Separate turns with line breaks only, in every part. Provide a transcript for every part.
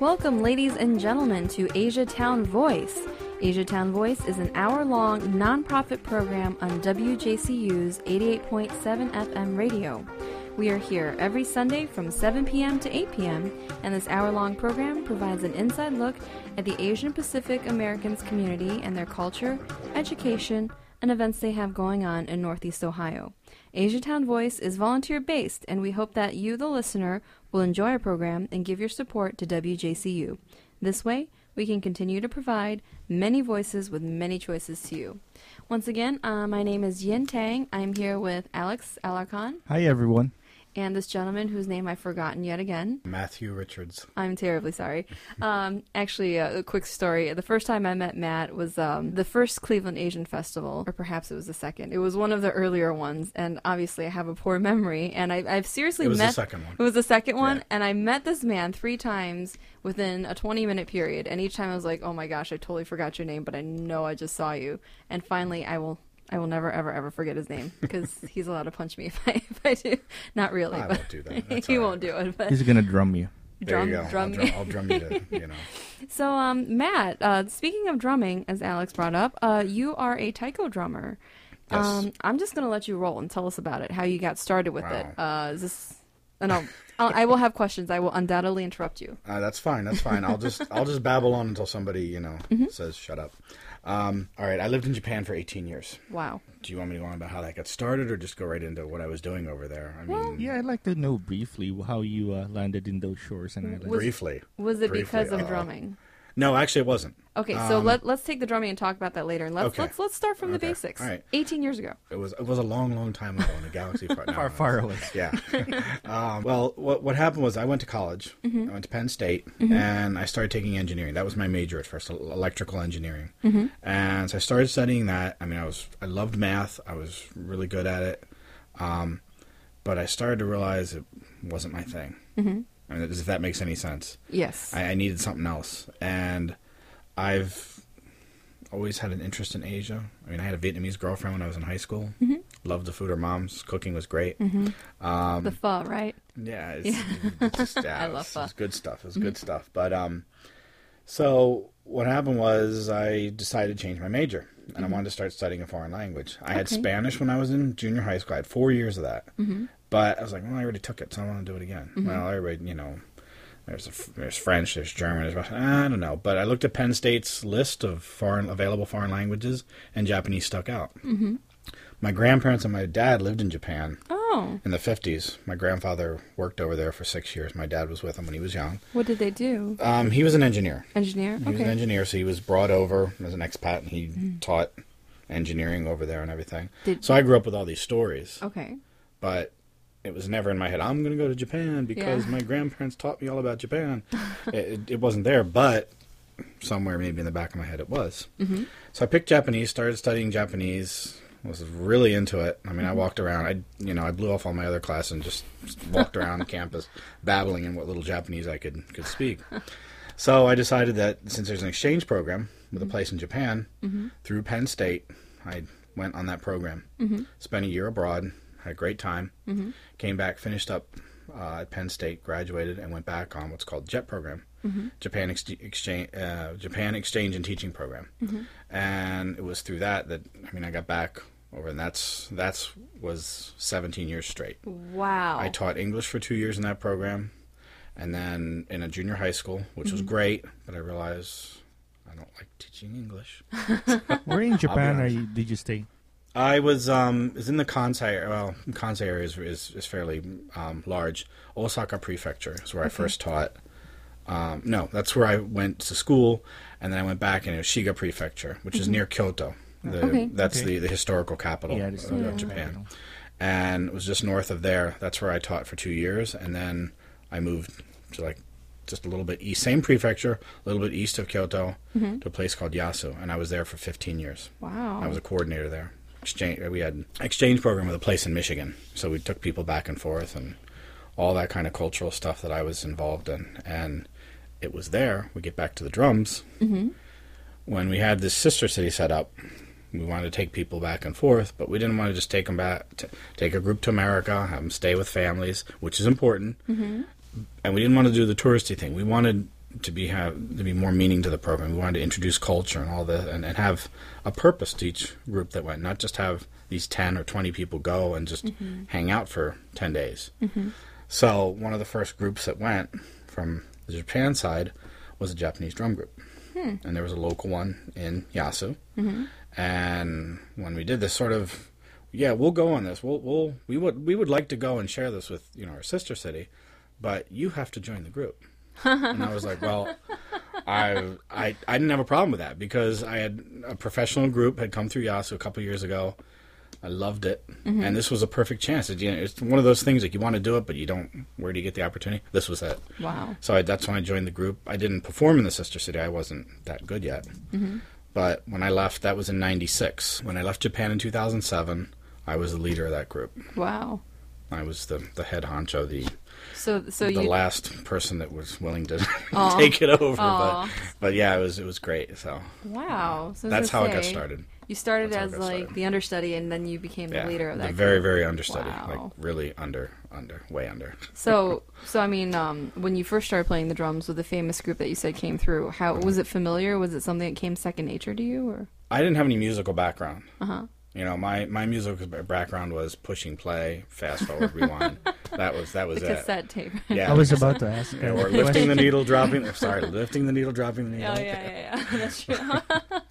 Welcome, ladies and gentlemen, to Asia Town Voice. Asia Town Voice is an hour long nonprofit program on WJCU's 88.7 FM radio. We are here every Sunday from 7 p.m. to 8 p.m., and this hour long program provides an inside look at the Asian Pacific Americans community and their culture, education, and events they have going on in Northeast Ohio. Asiatown Voice is volunteer based, and we hope that you, the listener, will enjoy our program and give your support to WJCU. This way, we can continue to provide many voices with many choices to you. Once again, uh, my name is Yin Tang. I'm here with Alex Alarcon
Hi, everyone.
And this gentleman whose name I've forgotten yet again.
Matthew Richards.
I'm terribly sorry. Um, actually, uh, a quick story. The first time I met Matt was um, the first Cleveland Asian Festival, or perhaps it was the second. It was one of the earlier ones, and obviously I have a poor memory. And I, I've seriously
It was the
met.
second one.
It was the second one,
Yeah.
and I met this man three times within a 20 minute period. And each time I was like, "Oh my gosh, I totally forgot your name, but I know I just saw you." And finally, I will. I will never, ever, ever forget his name because he's allowed to punch me if I, if I do. Not really,
I
but
won't do that. That's
he
all right.
won't do it. But
He's gonna drum you.
There
drum,
you go.
drum
I'll, drum, I'll drum you to, you know.
So, um, Matt, uh, speaking of drumming, as Alex brought up, uh, you are a taiko drummer.
Yes.
Um, I'm just gonna let you roll and tell us about it, how you got started with it.
Wow.
Uh, is this? Uh, no, I'll, I will have questions. I will undoubtedly interrupt you.
Uh, that's fine. That's fine. I'll just I'll just babble on until somebody you know
Mm-hmm.
says shut up. Um, all right. I lived in Japan for 18 years.
Wow.
Do you want me to go on about how that got started, or just go right into what I was doing over there? I mean,
Yeah, I'd like to know briefly how you uh, landed in those shores and islands.
Was-
briefly.
Was it
Briefly,
because of
uh,
drumming?
No, actually, it wasn't.
Okay, so
um,
let let's take the drumming and talk about that later. And let's
Okay.
let's let's start from the
Okay.
basics.
All right.
18 years ago.
It was it was a long, long time ago in a galaxy far, no,
Far, far away.
Yeah. um, well, what what happened was I went to college.
Mm-hmm.
I went to Penn State, and I started taking engineering. That was my major at first, electrical engineering.
Mm-hmm.
And so I started studying that. I mean, I was I loved math. I was really good at it. Um, but I started to realize it wasn't my thing. Mm-hmm. I mean, if that makes any sense.
Yes.
I, I needed something else, and I've always had an interest in Asia. I mean, I had a Vietnamese girlfriend when I was in high school.
Mm-hmm.
Loved the food. Her mom's cooking was great. Um,
the pho, right?
yeah, it's, it's just, yeah,
I love pho.
it was good stuff. It was good stuff. But um, so what happened was I decided to change my major, and I wanted to start studying a foreign language. I had Spanish when I was in junior high school. I had four years of that. But I was like, well, I already took it, so I want to do it again. Well, I already, you know, there's a, there's French, there's German, there's Russian. I don't know, but I looked at Penn State's list of foreign available foreign languages, and Japanese stuck out. Mm-hmm. My grandparents and my dad lived in Japan
Oh,
in the 50s. My grandfather worked over there for six years. My dad was with him when he was young.
what did they do?
Um, he was an engineer.
Engineer.
He was an engineer, so he was brought over as an expat, and he taught engineering over there and everything.
Did-
so I grew up with all these stories,
Okay.
but it was never in my head. I'm going to go to Japan because
Yeah.
my grandparents taught me all about Japan. it, it, wasn't there, but somewhere maybe in the back of my head it was. Mm-hmm. So I picked Japanese, started studying Japanese. Was really into it. I mean, I mm-hmm. walked around. I, you know, I blew off all my other classes and just walked around campus, babbling in what little Japanese I could could speak. So I decided that since there's an exchange program with a mm-hmm. place in Japan mm-hmm. through Penn State, I went on that program. Spent a year abroad, had a great time. Came back, finished up uh, at Penn State, graduated, and went back on what's called JET program, Japan Ex- Exchange uh, Japan Exchange and Teaching Program. And it was through that that I mean I got back over, and that's that's was 17 years straight.
Wow.
I taught English for two years in that program, and then in a junior high school, which
Mm-hmm.
was great. But I realized I don't like teaching English.
Where in Japan are you, did you stay?
I was um is in the Kansai. Well, Kansai area is is, is fairly um, large. Osaka Prefecture is where I first taught. Um, no, that's where I went to school, and then I went back was Shiga Prefecture, which is near Kyoto. The,
Okay.
That's
Okay.
the, the historical capital
Yeah,
of, of Japan. And it was just north of there. That's where I taught for two years, and then I moved to like just a little bit east, same prefecture, a little bit east of Kyoto, to a place called Yasu, and I was there for 15 years.
wow.
I was a coordinator there. Exchange. We had exchange program with a place in Michigan, so we took people back and forth and all that kind of cultural stuff that I was involved in. And it was there. We get back to the drums. Mm-hmm. When we had this sister city set up, we wanted to take people back and forth, but we didn't want to just take them back, to, take a group to America, have them stay with families, which is important. Mm-hmm. And we didn't want to do the touristy thing. We wanted to be have to be more meaning to the program. We wanted to introduce culture and all the and, and have a purpose to each group that went, not just have these ten or twenty people go and just mm-hmm. hang out for ten days. Mm-hmm. So one of the first groups that went from the Japan side was a Japanese drum group, hmm. and there was a local one in Yasu. Mm-hmm. And when we did this, sort of, yeah, we'll go on this. We'll, we'll we would we would like to go and share this with you know our sister city, but you have to join the group. and I was like, well, I, I I didn't have a problem with that because I had a professional group had come through Yasu a couple years ago. I loved it, mm-hmm. and this was a perfect chance. It, you know, it's one of those things like you want to do it, but you don't. Where do you get the opportunity? This was it.
Wow.
So I, that's when I joined the group. I didn't perform in the sister city. I wasn't that good yet. Mm-hmm. But when I left, that was in '96. When I left Japan in 2007, I was the leader of that group.
Wow.
I was the the head honcho, the
So so
the
you
last person that was willing to take it over. But but yeah, it was it was great. So
wow. So
that's how
gonna
it got started.
You started
That's
as like
started.
the understudy, and then you became
Yeah,
the leader of that.
the very
group.
very understudy,
Wow.
like really under under way under.
So, so I mean, um, when you first started playing the drums with the famous group that you said came through, how was it familiar? Was it something that came second nature to you, or
I didn't have any musical background.
uh huh?
You know, my my musical background was pushing play, fast forward, rewind. That was that was
The
it.
cassette tape.
Yeah.
I was about to ask.
Yeah, or lifting the needle, dropping. Sorry, lifting the needle, dropping the
Oh
needle.
yeah, yeah, yeah. That's true.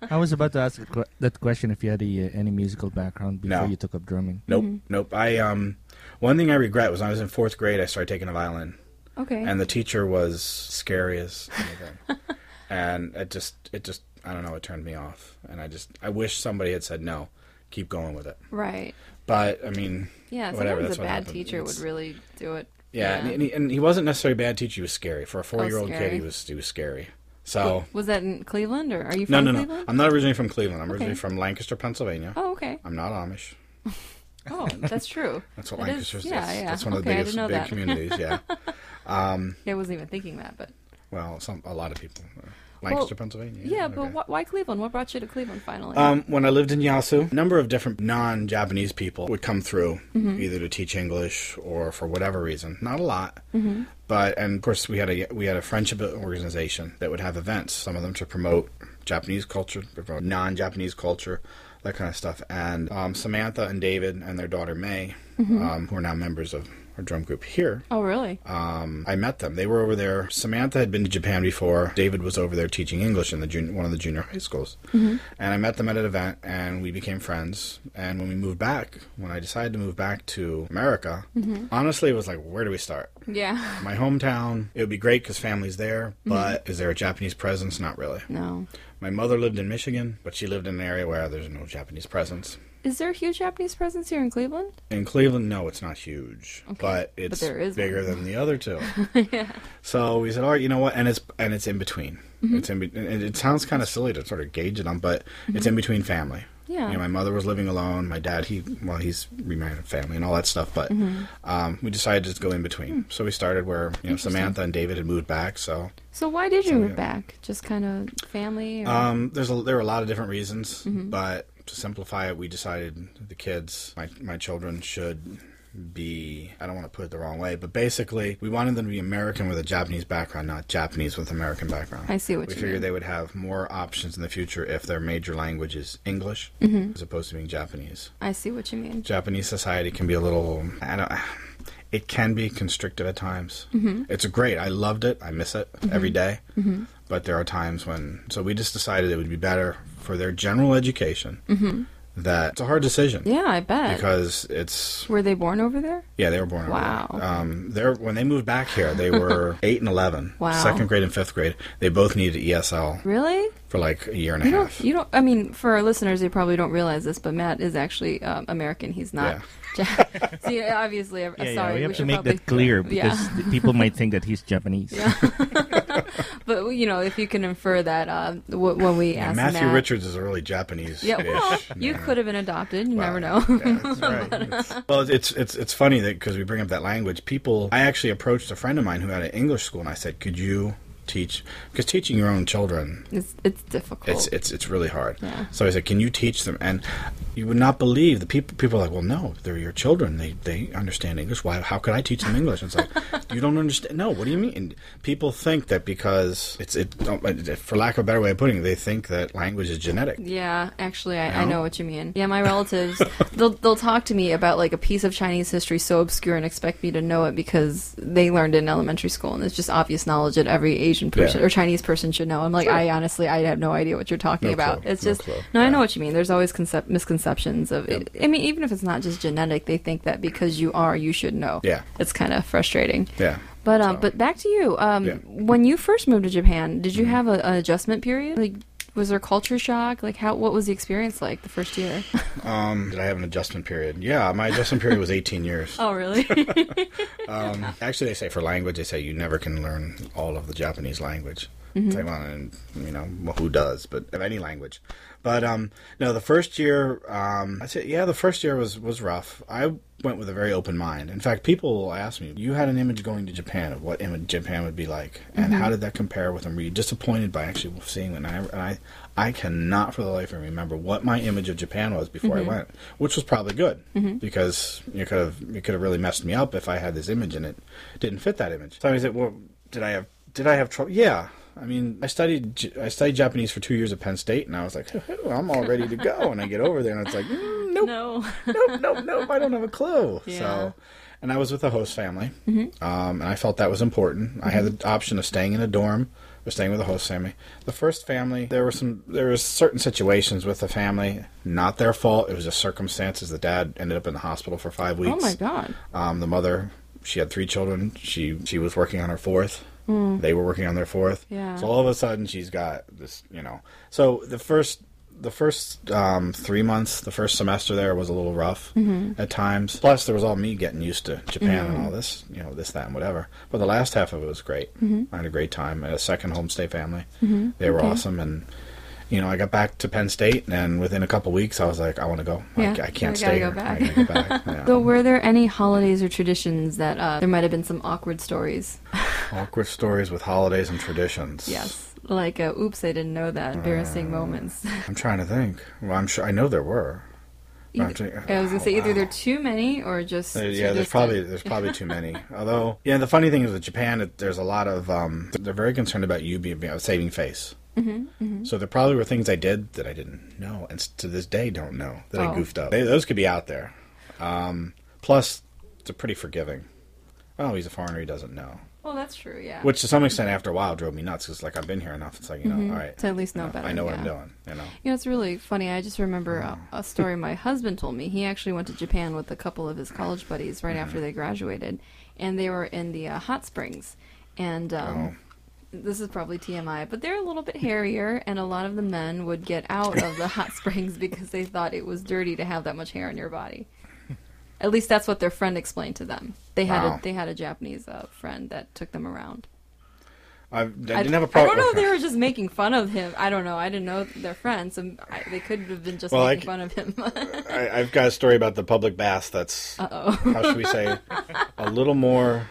I was about to ask that question if you had a, uh, any musical background before
No.
you took up drumming.
Nope,
Mm-hmm.
nope. I um, one thing I regret was when I was in fourth grade. I started taking a violin,
okay.
and the teacher was scary as anything, and it just, it just, I don't know, it turned me off, and I just, I wish somebody had said no, keep going with it.
right.
But I mean,
Yeah.
Whatever,
Sometimes
that's
a
what
bad
happened.
teacher
It's-
would really do it.
yeah,
Yeah.
And, he, and he wasn't necessarily a bad teacher. He was scary for a four-year-old kid.
scary.
He was, he was scary. So.
Was that in Cleveland, or are you from
No, no, no.
Cleveland?
I'm not originally from Cleveland. I'm originally from Lancaster, Pennsylvania.
Oh, okay.
I'm not Amish.
Oh, that's true.
That's what
It is-
Lancaster's is.
yeah, yeah.
That's one of the
Okay, I
biggest
didn't know
big
that.
communities. Yeah. Um,
Yeah, I wasn't even thinking that, but
well, some a lot of people. uh, Lancaster,
Well,
Pennsylvania.
yeah. but
okay.
wh- why Cleveland? What brought you to Cleveland finally?
Um, when I lived in Yasu, a number of different non-Japanese people would come through,
Mm-hmm.
either to teach English or for whatever reason. Not a lot,
Mm-hmm.
but and of course we had a we had a friendship organization that would have events. Some of them to promote Japanese culture, promote non-Japanese culture, that kind of stuff. And um, Samantha and David and their daughter May,
Mm-hmm.
um, who are now members of our drum group here,
oh, really?
um, I met them. They were over there. Samantha had been to Japan before. David was over there teaching English in the jun- one of the junior high schools. Mm-hmm. And I met them at an event, and we became friends. And when we moved back, when I decided to move back to America, mm-hmm. honestly, it was like, where do we start?
Yeah.
My hometown, it would be great because family's there, mm-hmm. but is there a Japanese presence? Not really.
No.
My mother lived in Michigan, but she lived in an area where there's no Japanese presence.
Is there a huge Japanese presence here in Cleveland?
In Cleveland, no, it's not huge,
Okay.
but it's
is
bigger
one.
than the other two.
yeah.
So we said, "All right, you know what?" And it's and it's in between.
Mm-hmm.
It's in. Be- and it sounds kind of silly to sort of gauge it on, but it's in between family.
Yeah.
You know, my mother was living alone. My dad, he well, he's remarried, family, and all that stuff. But
Mm-hmm.
um, we decided to just go in between. So we started where you know Samantha and David had moved back. So
So why did you
So,
move
yeah.
back? Just kind of family? Or?
um, there's a, there are a lot of different reasons,
Mm-hmm.
but to simplify it, we decided the kids, my my children, should be I don't want to put it the wrong way, but basically we wanted them to be American with a Japanese background, not Japanese with American background.
I see what
we
you
figured
mean.
they would have more options in the future if their major language is English
Mm-hmm.
as opposed to being Japanese.
I see what you mean.
Japanese society can be a little I don't it can be constrictive at times.
Mm-hmm.
It's great. I loved it. I miss it every day. But there are times when so we just decided it would be better for their general education that it's a hard decision.
Mm-hmm. Yeah, I bet.
Because it's
Were they born over there?
yeah, they were born. over there. Wow. Um, they're when they moved back here, they were eight and eleven.
Wow.
Second grade and fifth grade. They both needed ESL
Really?
for like a year and a
You
half.
You don't. I mean, for our listeners, they probably don't realize this, but Matt is actually um, American. He's not. See, obviously, uh,
Yeah,
sorry.
yeah, we have to
should
make
probably,
that clear
Yeah.
because the people might think that he's Japanese.
Yeah. but you know, if you can infer that uh, when we
Yeah,
asked
Matthew
Matt,
Richards is a really Japanese.
Yeah, well, you could have been adopted. You never know.
yeah, that's right. It's- well, it's it's it's funny that because we bring up that language, people. I actually approached a friend of mine who had an English school, and I said, "Could you teach?" Because teaching your own children
it's it's difficult.
it's it's it's really hard.
Yeah.
So I said, "Can you teach them?" And you would not believe the people. People are like, well, no, they're your children. They they understand English. Why? How could I teach them English? And it's like you don't understand. No, what do you mean? And people think that because it's it. For lack of a better way of putting it, they think that language is genetic.
Yeah, actually, I, I know what you mean. Yeah, my relatives, they'll they'll talk to me about like a piece of Chinese history so obscure and expect me to know it because they learned it in elementary school, and it's just obvious knowledge at every Asian person
Yeah.
or Chinese person should know. I'm like,
Sure.
I honestly, I have no idea what you're talking
No
about.
clue.
It's
No
just
clue.
no, I know what you mean. There's always concept misconceptions of it. I mean, even if it's not just genetic, they think that because you are, you should know.
Yeah.
it's kind of frustrating.
Yeah.
But um,
So-
but back to you. Um,
Yeah. Mm-hmm.
when you first moved to Japan, did you have a, an adjustment period? Like, was there culture shock? Like, how? What was the experience like the first year?
Um, did I have an adjustment period? Yeah, my adjustment period was 18 years.
oh, really?
Um, actually, they say for language, they say you never can learn all of the Japanese language.
Mm-hmm.
Well, and you know, well, who does? But of any language. But um, no, the first year, um, I said, yeah, the first year was was rough. I went with a very open mind. In fact, people will ask me, "You had an image going to Japan of what image Japan would be like, and how did that compare with them? Were you disappointed by actually seeing it?" And I, and I, I cannot for the life of me remember what my image of Japan was before I went, which was probably good because you could have you could have really messed me up if I had this image and it didn't fit that image. So I said, "Well, did I have did I have trouble?" Yeah. I mean, I studied I studied Japanese for two years at Penn State, and I was like, I'm all ready to go. And I get over there, and it's like, mm, nope,
no.
nope, nope, nope. I don't have a clue.
Yeah.
So, and I was with a host family, um, and I felt that was important. I had the option of staying in a dorm or staying with a host family. The first family, there were some, there was certain situations with the family, not their fault. It was just circumstances. The dad ended up in the hospital for five weeks.
Oh my god.
Um, the mother, she had three children. She she was working on her fourth. Mm. They were working on their fourth.
Yeah.
So all of a sudden, she's got this. You know. So the first the first um, three months, the first semester there was a little rough mm-hmm. at times. Plus, there was all me getting used to Japan and all mm. this. You know, this, that, and whatever. But the last half of it was great. Mm-hmm. I had a great time. I had a second homestay family. Mm-hmm. They were
Okay.
awesome and. You know, I got back to Penn State, and within a couple weeks, I was like, "I want to go.
Yeah,
I, I can't
I
stay
go.
I
back."
gotta go back." Yeah.
So, were there any holidays or traditions that uh, there might have been some awkward stories?
Awkward stories with holidays and traditions.
Yes. Like, uh, oops, I didn't know that. Embarrassing moments.
I'm trying to think. Well, I'm sure I know there were.
Either- I was gonna say
oh,
either
wow.
there are too many or just
Uh, yeah, there's
distant.
probably there's probably too many. Although, yeah, the funny thing is with Japan, it, there's a lot of um, they're very concerned about you being being- saving face. Mm-hmm, So there probably were things I did that I didn't know, and to this day don't know that
Oh.
I goofed up. They, those could be out there. Um, plus, it's a pretty forgiving. Oh, he's a foreigner; he doesn't know.
Well, that's true. Yeah.
Which, to some extent, after a while, drove me nuts because, like, I've been here enough. It's like, you know, all right,
To at least know
you
better,
I know what I'm doing. You know.
You know, it's really funny. I just remember a, a story my husband told me. He actually went to Japan with a couple of his college buddies right after they graduated, and they were in the uh, hot springs. And um, this is probably TMI, but they're a little bit hairier, and a lot of the men would get out of the hot springs because they thought it was dirty to have that much hair on your body. At least that's what their friend explained to them. They had
Wow.
a they had a Japanese uh, friend that took them around.
I, I didn't have a problem.
I don't know if they were just making fun of him. I don't know. I didn't know they're friends. So I, they could have been just
Well,
making
c-
fun of him.
I, I've got a story about the public bath that's,
Uh oh.
how should we say, a little more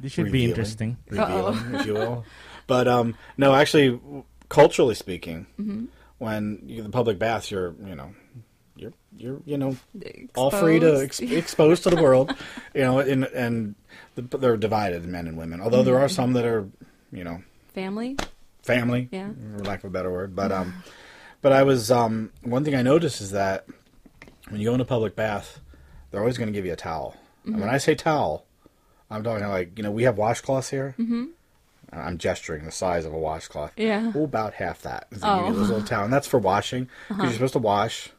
This should
revealing,
be interesting.
revealing, if you will. But um, no, actually, culturally speaking,
Mm-hmm.
when you, the public baths, you're you know, you're you're you know all free to ex- exposed to the world, you know, and and the, they're divided, men and women. Although there are some that are, you know,
family.
family,
Yeah.
for lack of a better word. But um, but I was um, one thing I noticed is that when you go in a public bath, they're always going to give you a towel. And when I say towel, I'm talking like you know we have washcloths here. Mm-hmm. I'm gesturing the size of a washcloth.
Yeah.
Oh, about half that.
Oh.
little towel, and that's for washing. 'cause You're supposed to wash.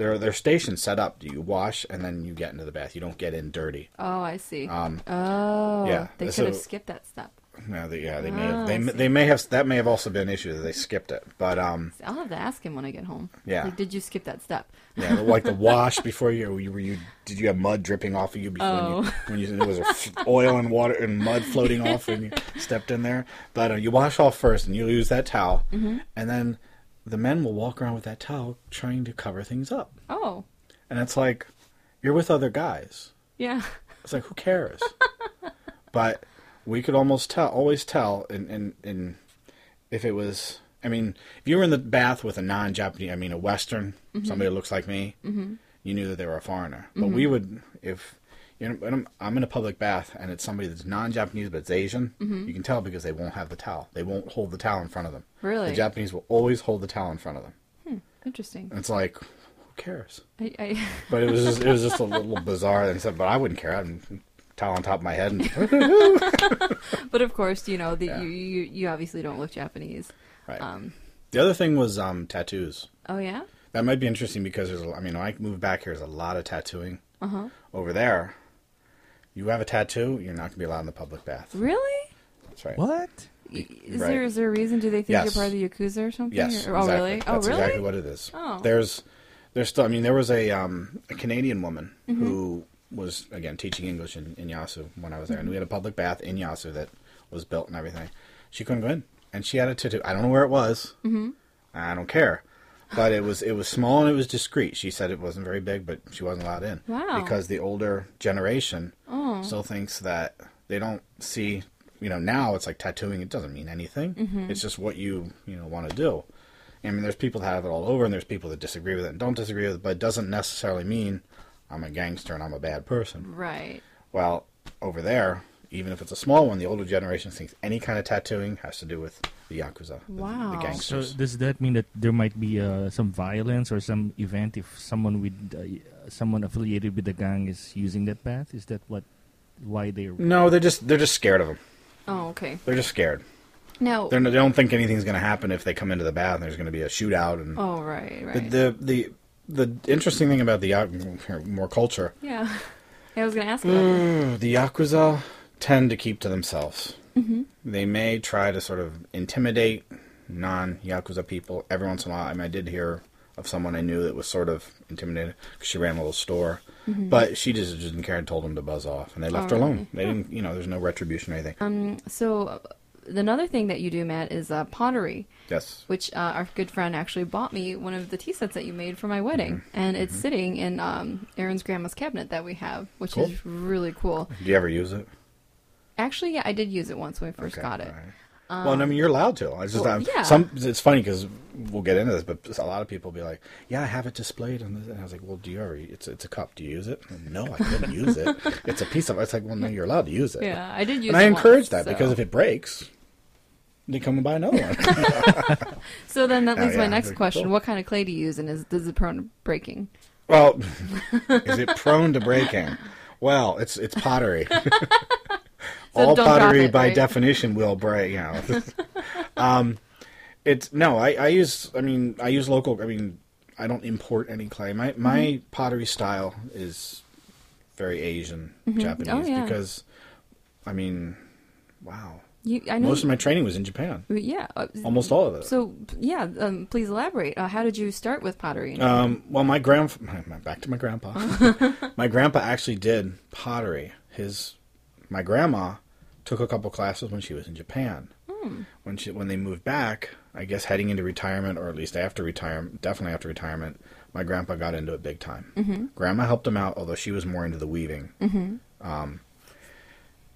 Are stations set up. You wash and then you get into the bath. You don't get in dirty.
Oh, I see.
Um,
oh,
yeah,
They could have skipped that step.
No, they, yeah, they may
Ah,
have. They, may- they may have. That may have also been an issue that they skipped it. But um,
I'll have to ask him when I get home.
Yeah.
Like, did you skip that step?
Yeah, like the wash before you, you were you did you have mud dripping off of you before
Oh.
you when you there was oil and water and mud floating off when you stepped in there. But uh, you wash off first and you use that towel,
Mm-hmm.
and then the men will walk around with that towel trying to cover things up,
Oh,
and it's like you're with other guys.
yeah.
It's like who cares? but we could almost tell, always tell, in in, in if it was I mean, if you were in the bath with a non-Japanese, I mean, a Western, mm-hmm. somebody that looks like me, mm-hmm. you knew that they were a foreigner. But we mm-hmm. would, if you know, when I'm, I'm in a public bath and it's somebody that's non-Japanese but it's Asian, you can tell because they won't have the towel. They won't hold the towel in front of them.
Really?
The Japanese will always hold the towel in front of them. Hmm.
Interesting.
And it's like, who cares?
I, I,
But it was just, it was just a little bizarre. And said, but I wouldn't care. I'd towel on top of my head. And,
but of course, you know, the,
Yeah.
you, you you obviously don't look Japanese.
right.
Um,
the other thing was um, tattoos.
oh yeah.
That might be interesting because there's, a- I mean, when I moved back here, there's a lot of tattooing. Uh-huh. Over there, you have a tattoo, you're not going to be allowed in the public bath.
Really?
That's right.
What?
Y- Is
Right.
there is there a reason? Do they think
Yes.
you're part of the yakuza or something?
Yes.
Or- oh
exactly.
really?
That's
oh really?
exactly what it is.
Oh.
There's, there's still, I mean, there was a, um, a Canadian woman
Mm-hmm.
who was, again, teaching English in, in Yasu when I was there. And we had a public bath in Yasu that was built and everything. She couldn't go in. And she had a tattoo. I don't know where it was. Mm-hmm. I don't care. But it was it was small and it was discreet. She said it wasn't very big, but she wasn't allowed in.
Wow.
Because the older generation
Oh.
still thinks that they don't see you know now it's like tattooing it doesn't mean anything
Mm-hmm.
it's just what you you know want to do i mean there's people that have it all over and there's people that disagree with it and don't disagree with it but it doesn't necessarily mean i'm a gangster and i'm a bad person
Right.
well over there even if it's a small one the older generation thinks any kind of tattooing has to do with the yakuza the,
Wow.
the
So
gangsters
does that mean that there might be uh, some violence or some event if someone with uh, someone affiliated with the gang is using that path? Is that what why they're
no they're just they're just scared of them
Oh okay.
they're just scared
No,
they're, they don't think anything's going to happen if they come into the bath and there's going to be a shootout and
Oh right right.
The, the the the interesting thing about the Yak- more culture,
yeah. I was gonna ask about that.
the yakuza tend to keep to themselves.
Mm-hmm.
They may try to sort of intimidate non-yakuza people every once in a while. I mean, I did hear of someone I knew that was sort of intimidated because she ran a little store, but she just, didn't care and told them to buzz off, and they left her
Mm-hmm. Oh,
alone. They didn't, you know, there's no retribution or anything.
Um. So. Another thing that you do, Matt, is uh, pottery.
yes.
which uh, our good friend actually bought me one of the tea sets that you made for my wedding,
Mm-hmm.
and it's sitting in um, Aaron's grandma's cabinet that we have, which
Cool.
is really cool.
Do you ever use it?
Actually, yeah, I did use it once when we first
Okay,
got it.
right. well, I mean, you're allowed to. It's just
well,
um,
yeah.
some. It's funny because we'll get into this, but a lot of people be like, "Yeah, I have it displayed on this." And I was like, "Well, do you ever? It's it's a cup. Do you use it?" no, I couldn't use it. It's a piece of. It's like, well, no, you're allowed to use it.
Yeah, I did use.
and I encourage
once,
that
so.
because if it breaks, they come and buy another one.
So then that
Oh,
leads to my next question:
cool.
What kind of clay do you use, and is does it prone to breaking?
well, is it prone to breaking? Well, it's it's pottery. All pottery,
it,
by
right?
definition, will break. You know, um, it's no. I, I use. I mean, I use local. I mean, I don't import any clay. My my
Mm-hmm.
pottery style is very Asian, Japanese
Oh, yeah.
because, I mean, wow.
You, I know.
Most of my training was in Japan.
yeah. uh,
Almost all of it.
So yeah, um, please elaborate. Uh, how did you start with pottery?
Um, well, my grand back to my grandpa. my grandpa actually did pottery. His my grandma took a couple classes when she was in Japan. When she when they moved back, I guess heading into retirement or at least after retirement, definitely after retirement, my grandpa got into it big time. Grandma helped him out, although she was more into the weaving. Um,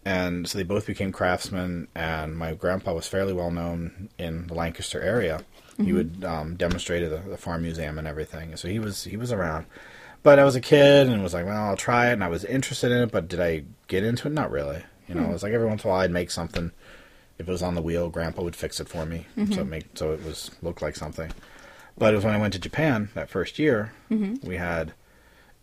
and so they both became craftsmen. And my grandpa was fairly well known in the Lancaster area. He mm-hmm. would um, demonstrate at the, the farm museum and everything. So he was he was around. But I was a kid and was like, well, I'll try it. And I was interested in it, but did I get into it? Not really. You know, hmm. it was like every once in a while I'd make something. If it was on the wheel, Grandpa would fix it for me, so mm-hmm. it make so it was looked like something. But it was when I went to Japan that first year. Mm-hmm. We had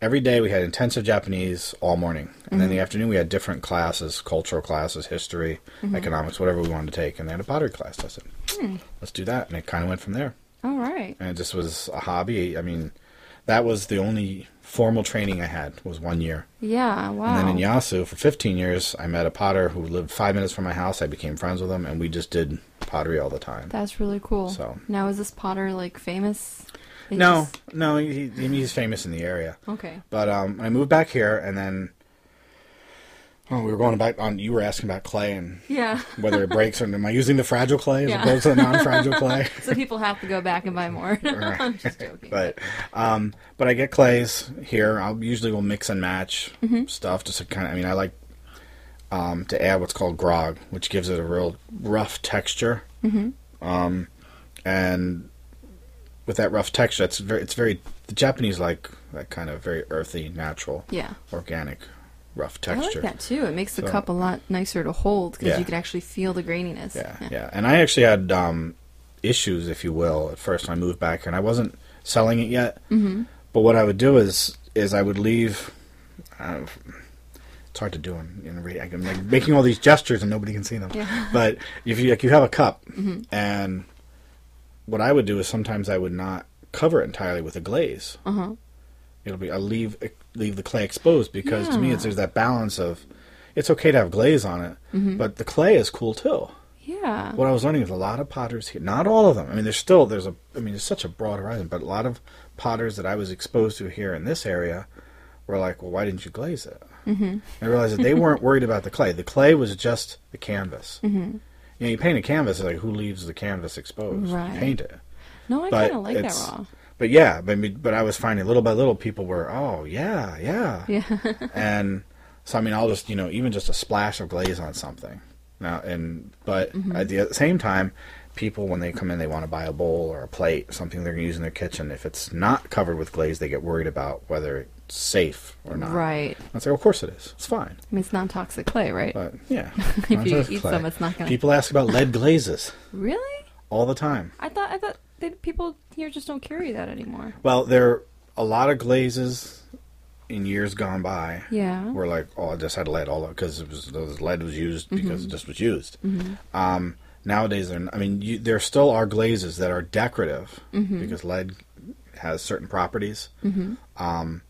every day we had intensive Japanese all morning, and then in the mm-hmm. afternoon we had different classes, cultural classes, history, mm-hmm. economics, whatever we wanted to take, and they had a pottery class. I said, hmm. "Let's do that," and it kind of went from there.
All right.
And it just was a hobby. I mean, that was the only formal training I had was one year.
Yeah. Wow.
And then in Yasu for 15 years, I met a potter who lived five minutes from my house. I became friends with him, and we just did pottery all the time.
That's really cool.
So-
now is this potter like famous?
No, no, he, he- he's famous in the area.
Okay.
But um, I moved back here, and then oh, we were going back on. You were asking about clay and
Yeah.
whether it breaks or am I using the fragile clay as
Yeah.
opposed to the non-fragile clay?
so people have to go back and buy more. I'm just joking.
but um, but I get clays here. I'll usually will mix and match
Mm-hmm.
stuff just to kind of. I mean, I like um, to add what's called grog, which gives it a real rough texture. Mm-hmm. Um, and with that rough texture, it's very it's very the Japanese like that kind of very earthy, natural,
Yeah.
organic, rough texture.
I like that too. It makes the
So-
cup a lot nicer to hold because
Yeah.
you can actually feel the graininess.
Yeah, yeah. And I actually had um, issues, if you will, at first when I moved back and I wasn't selling it yet. Mm-hmm. But what I would do is is I would leave. Uh, it's hard to do in, in radio. I'm like making all these gestures and nobody can see them.
Yeah.
But if you like, you have a cup, and what I would do is sometimes I would not cover it entirely with a glaze.
Uh-huh.
It'll be I leave leave the clay exposed because to me it's there's that balance of it's okay to have glaze on it, but the clay is cool too
Yeah.
what I was learning is a lot of potters here, not all of them. I mean, there's still there's a I mean, there's such a broad horizon, but a lot of potters that I was exposed to here in this area were like, well, why didn't you glaze it? Mm-hmm. I realized that they weren't worried about the clay. The clay was just the canvas. Mm-hmm. You know, you paint a canvas, it's like who leaves the canvas exposed?
Right.
You paint it.
No, I kind of like that raw.
But yeah, but, I but I was finding little by little people were, oh yeah, yeah,
Yeah.
and so I mean, I'll just you know even just a splash of glaze on something. Now and but
Mm-hmm.
at the same time, people when they come in, they want to buy a bowl or a plate, something they're going to use in their kitchen. If it's not covered with glaze, they get worried about whether it's safe or not.
Right.
I say, well, of course it is. It's fine.
I mean, it's non-toxic clay, right?
But yeah,
if you eat
clay.
some, it's not gonna.
People ask about lead glazes
Really?
all the time.
I thought I thought that people here just don't carry that anymore.
Well, there are a lot of glazes in years gone by.
Yeah.
were like, oh, I just had lead all because it was the lead was used because
Mm-hmm.
it just was used. Um, nowadays, they're, I mean, you, there still are glazes that are decorative
Mm-hmm.
because lead has certain properties. Um,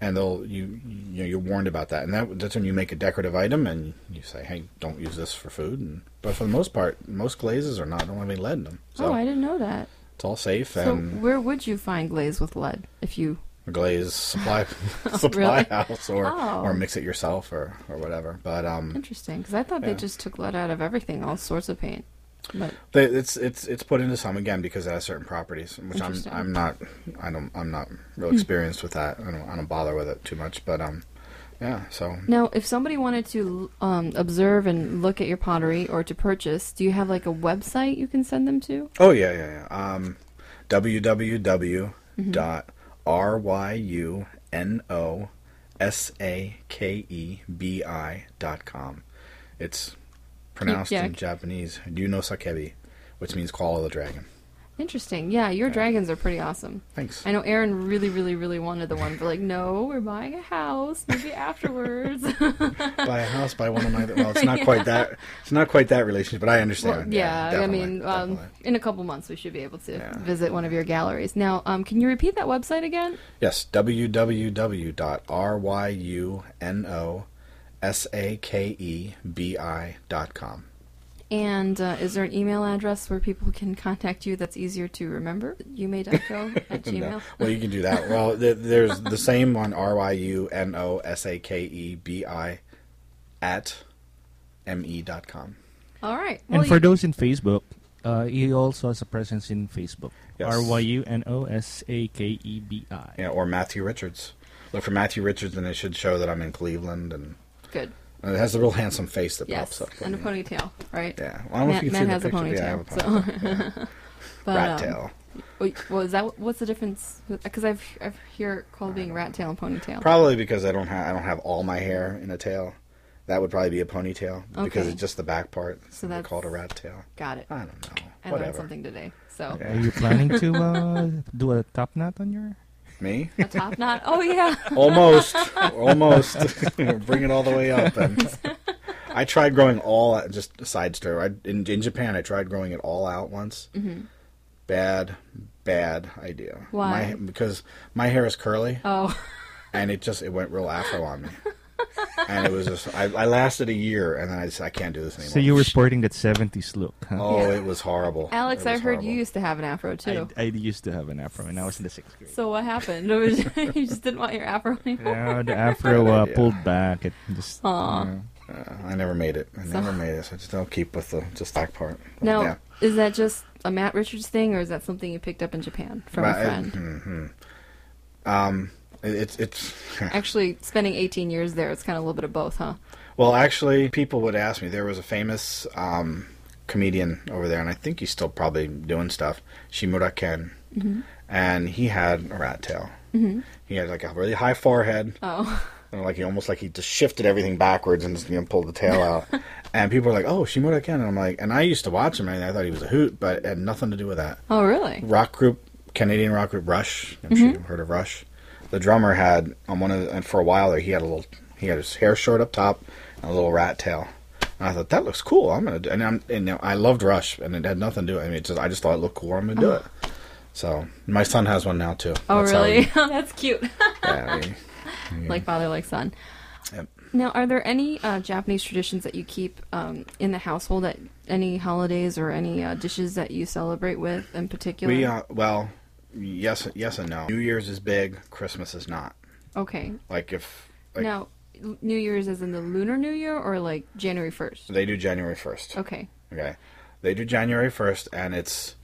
and they'll you you know you're warned about that, and that, that's when you make a decorative item and you say, hey, don't use this for food. And but for the most part, most glazes are not don't have any lead in them, so
oh, I didn't know that.
it's all safe
So
and
where would you find glaze with lead if you?
a glaze supply supply
Really?
house or
Oh.
or mix it yourself or or whatever. But um,
Interesting, because I thought
Yeah.
they just took lead out of everything, all sorts of paint. But
They, it's it's it's put into some again because it has certain properties, which I'm
Hmm.
I'm not I don't I'm not real experienced with that. I don't I don't bother with it too much, but um, yeah. So
now, if somebody wanted to um, observe and look at your pottery or to purchase, do you have like a website you can send them to?
oh yeah yeah yeah um, www dot r y u n o s a k e b i dot com. It's pronounced
Yeah.
in Japanese Ryuno Sakebi, which means call of the dragon.
Interesting. Yeah, your dragons are pretty awesome.
Thanks.
I know Aaron really, really, really wanted the one, but like, no, we're buying a house. Maybe afterwards.
buy a house, buy one of my. Well, it's not quite that. It's not quite that relationship, but I understand.
Well, yeah, I mean, um, in a couple months we should be able to
Yeah.
visit one of your galleries. Now, um, can you repeat that website again?
yes, www.ryunosakebi.com.
And uh, is there an email address where people can contact you that's easier to remember? Yume.co at
No.
Gmail.
Well, you can do that. Well, th- there's the same one, R Y U N O S A K E B I at me dot com.
All right. Well,
and for
you-
those in Facebook, uh, he also has a presence in Facebook.
Yes.
R Y U N O S A K E B I.
Yeah, or Matthew Richards. Look for Matthew Richards, and it should show that I'm in Cleveland, and
good.
and it has a real handsome face that
Yes,
pops up.
and a
Yeah.
ponytail, right?
Yeah, well, I don't know
Matt,
if you can
has
see
a
the picture. Yeah, I have a
ponytail.
ponytail.
So,
yeah.
but,
Rat
um,
tail.
wait, well, is that what's the difference? Because I've I've hear it called being rat tail and ponytail.
Probably because I don't have I don't have all my hair in a tail. That would probably be a ponytail because it's just the back part.
So
So
that's-
called a rat tail.
Got it.
I don't know.
I learned something today. So
Yeah.
Are you planning to uh, do a top knot on your?
Me?
a top knot. Oh yeah.
almost, almost. Bring it all the way up. And I tried growing all just a side story. I, in in Japan, I tried growing it all out once. Bad, bad idea.
Mm-hmm. Why?
My, because my hair is curly,
Oh.
and it just it went real afro on me. And it was just I, I lasted a year, and then I just I can't do this anymore.
So you were sporting that '70s look. Huh?
Oh,
Yeah.
it was horrible.
Alex,
It
I heard
horrible.
you used to have an afro too.
I, I used to have an afro and I was in the sixth grade.
So what happened? Was you just didn't want your afro anymore.
Yeah, the afro uh,
Yeah.
pulled back. It just.
Aw.
uh,
Uh, I never made it. I
So-
never made it. So I just don't keep with the just that part. But,
Now,
yeah.
is that just a Matt Richards thing, or is that something you picked up in Japan from a
But I-
friend?
mhm. Um, it, it's it's
Actually, spending 18 years there, it's kind of a little bit of both, huh?
well. Actually, people would ask me. There was a famous um, comedian over there, and I think he's still probably doing stuff. Shimura Ken, and he had a rat tail. Mm-hmm. He had like a really high forehead.
Oh.
And like he almost like he just shifted everything backwards and just you know pulled the tail out. and people are like, "Oh, Shimura Ken," and I'm like, and I used to watch him and I thought he was a hoot, but it had nothing to do with that.
Oh, really?
Rock group, Canadian rock group Rush. I'm sure you've heard of Rush. The drummer had on one of the, and for a while there he had a little he had his hair short up top and a little rat tail. And I thought that looks cool. I'm gonna do, and I'm and you know, I loved Rush and it had nothing to do. with it. I mean, it's just, I just thought it looked cool. I'm gonna do it. So my son has one now too.
Oh,
That's
really? That's cute.
yeah,
like father, like son.
Yep.
Now, are there any uh, Japanese traditions that you keep um, in the household? At any holidays or any uh, dishes that you celebrate with in particular?
we uh, well, yes, yes and no. New Year's is big. Christmas is not.
okay.
Like if like
now, New Year's is in the Lunar New Year or like January first?
they do January first.
Okay.
Okay. They do January 1st, and it's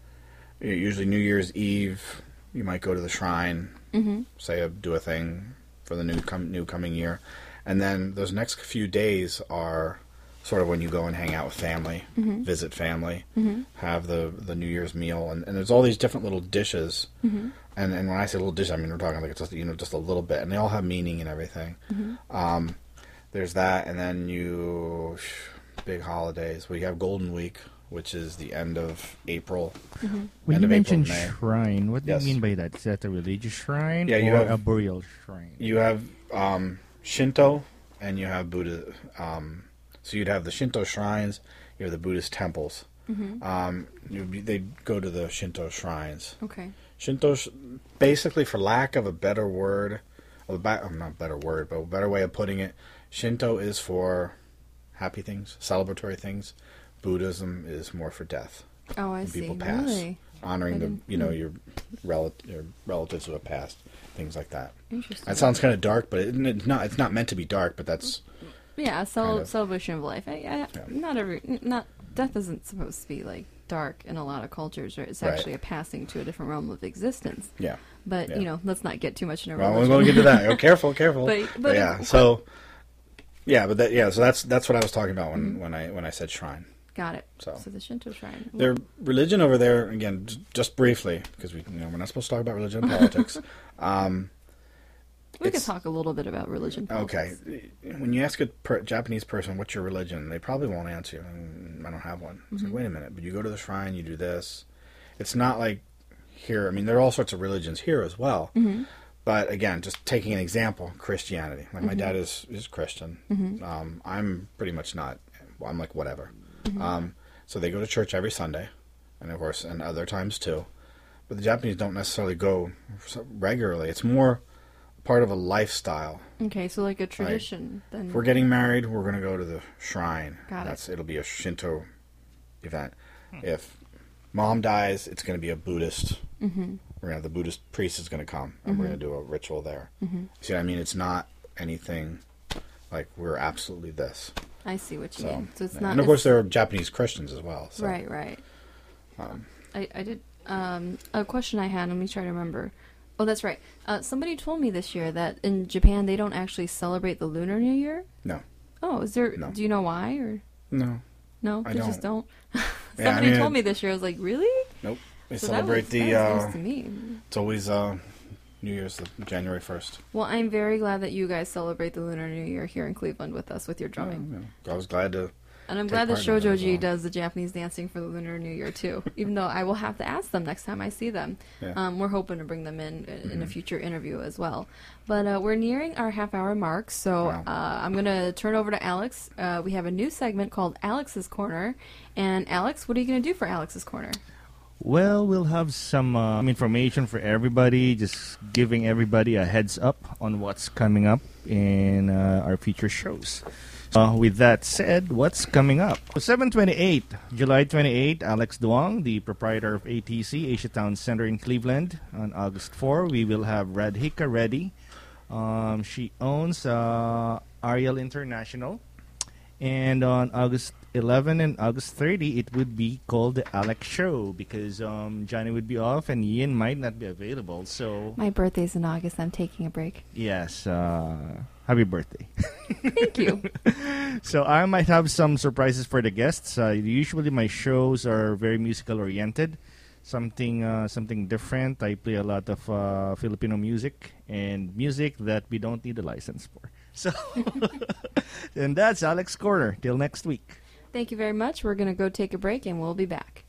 usually New Year's Eve. You might go to the shrine,
Mm-hmm.
say, a, do a thing for the new com- new coming year. And then those next few days are sort of when you go and hang out with family,
Mm-hmm.
visit family, have the, the New Year's meal. And, and there's all these different little dishes.
Mm-hmm.
And, and when I say little dish, I mean, we're talking like it's just, you know, just a little bit. And they all have meaning and everything. Um, there's that. And then you, big holidays. We have Golden Week, which is the end of April.
When
End
you
of April,
mention shrine, what
Yes.
do you mean by that? Is that a religious shrine
Yeah, you
or
have-
a burial shrine?
You have um, Shinto and you have Buddha. Um, so you'd have the Shinto shrines, you have the Buddhist temples. Mm-hmm. Um, you'd be, they'd go to the Shinto shrines.
Okay.
Shinto, sh- basically, for lack of a better word, or ba- oh, not better word, but a better way of putting it, Shinto is for happy things, celebratory things. Buddhism is more for death.
Oh, I see.
people pass,
Really
honoring the you know your, rel- your relatives who have passed, things like that.
interesting.
That sounds kind of dark, but it, it's not. It's not meant to be dark, but that's
mm-hmm. Yeah, cel-
kind of.
celebration of life. I, I,
Yeah.
Not every not death isn't supposed to be like dark in a lot of cultures. Right? It's
Right.
actually a passing to a different realm of existence.
yeah.
But
Yeah.
you know, let's not get too much into
Well, we're
religion.
going to get to that. Oh, careful, careful.
But-
But,
but-
yeah, so yeah, but that yeah, so that's that's what I was talking about when
Mm-hmm.
when I when I said shrine.
Got it.
So.
the Shinto shrine.
Their religion over there again, j- just briefly because we you know we're not supposed to talk about religion and politics. Um,
we could talk a little bit about religion.
okay, when you ask a per- Japanese person what's your religion, they probably won't answer. "Mm, I don't have one.
Mm-hmm.
like, wait a minute, but you go to the shrine, you do this. It's not like here. I mean, there are all sorts of religions here as well.
Mm-hmm.
But again, just taking an example, Christianity. Like my
Mm-hmm.
dad is is Christian. Um, I'm pretty much not. Well, I'm like whatever.
Mm-hmm.
Um, so they go to church every Sunday, and of course, and other times too. But the Japanese don't necessarily go regularly. It's more part of a lifestyle.
Okay, so like a tradition. Then
If we're getting married, we're going to go to the shrine.
Got it.
That's it'll be a Shinto event. If mom dies, it's going to be a Buddhist. Mm-hmm. We're going to have the Buddhist priest is going to come, and we're going to do a ritual there. Mm-hmm. See what I mean? It's not anything like we're absolutely this.
I see what you
So,
mean. So it's
yeah.
not.
and of course, there are Japanese Christians as well. So.
Right, right.
Um,
I, I did. Um, a question I had. Let me try to remember. Oh, that's right. Uh, somebody told me this year that in Japan they don't actually celebrate the Lunar New Year.
No.
Oh, is there?
No.
Do you know why or
No.
no?
I
they just don't.
Yeah, I
somebody
mean,
told me this year. I was like, really?
Nope. They
So
celebrate
was,
the. Uh, it's always uh, New Year's, January first.
Well, I'm very glad that you guys celebrate the Lunar New Year here in Cleveland with us with your drumming.
I was glad to.
And I'm glad that
part in
Shojoji
well.
does the Japanese dancing for the Lunar New Year too. Even though I will have to ask them next time I see them.
Yeah.
Um, we're hoping to bring them in in
Mm-hmm.
a future interview as well. But uh, we're nearing our half hour mark, so
Wow.
uh, I'm going to turn over to Alex. Uh, we have a new segment called Alex's Corner. And Alex, what are you going to do for Alex's Corner?
Well, we'll have some uh, information for everybody, just giving everybody a heads up on what's coming up in uh, our future shows. Uh, with that said, what's coming up? 728, July 28, Alex Duong, the proprietor of ATC, Asia Town Center in Cleveland. On August 4, we will have Radhika Reddy. Um, she owns uh, Ariel International. And on August 11 and August 30, it would be called the Alex Show because um, Johnny would be off and Ian might not be available. So,
My birthday's in August. I'm taking a break.
yes, uh, happy birthday.
Thank you.
So I might have some surprises for the guests. Uh, usually my shows are very musical oriented, something uh, something different. I play a lot of uh, Filipino music and music that we don't need a license for. So, and that's Alex Corner. Till next week.
Thank you very much. We're going to go take a break and we'll be back.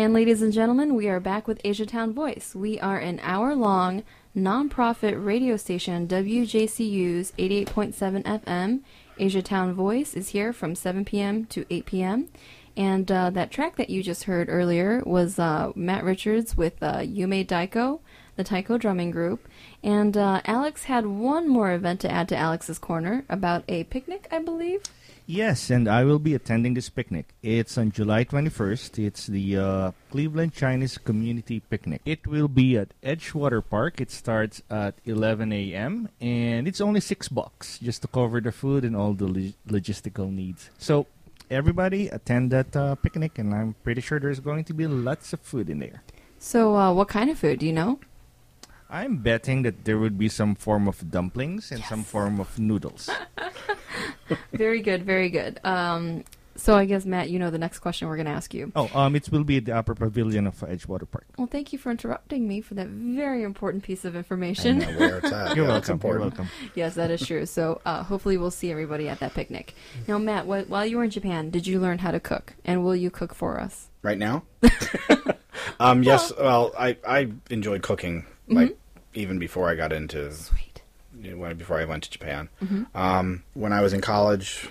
And ladies and gentlemen, we are back with Asiatown Voice. We are an hour-long nonprofit radio station, WJCU's 88.7 FM. Asiatown Voice is here from 7 p.m. to 8 p.m. And uh, that track that you just heard earlier was uh, Matt Richards with uh, Yume Daiko, the Taiko drumming group. And uh, Alex had one more event to add to Alex's Corner about a picnic, I believe.
Yes, and I will be attending this picnic. It's on July 21st. It's the uh, Cleveland Chinese Community Picnic. It will be at Edgewater Park. It starts at 11 a.m. and it's only six bucks just to cover the food and all the log- logistical needs. So everybody attend that uh, picnic, and I'm pretty sure there's going to be lots of food in there.
So, uh, what kind of food do you know?
I'm betting that there would be some form of dumplings and some form of noodles.
very good, very good. Um, so, I guess Matt, you know the next question we're going to ask you.
oh, um, it will be at the upper pavilion of Edgewater Park.
Well, thank you for interrupting me for that very important piece of information.
know where it's.
You're
Yeah, it's
welcome. You're welcome.
yes, that is true. So, uh, hopefully, we'll see everybody at that picnic. Now, Matt, wh- while you were in Japan, did you learn how to cook? And will you cook for us?
Right now? um, yes. Well, I I enjoyed cooking like even before I got into
Sweet.
you know, when- before I went to Japan. Um, when I was in college,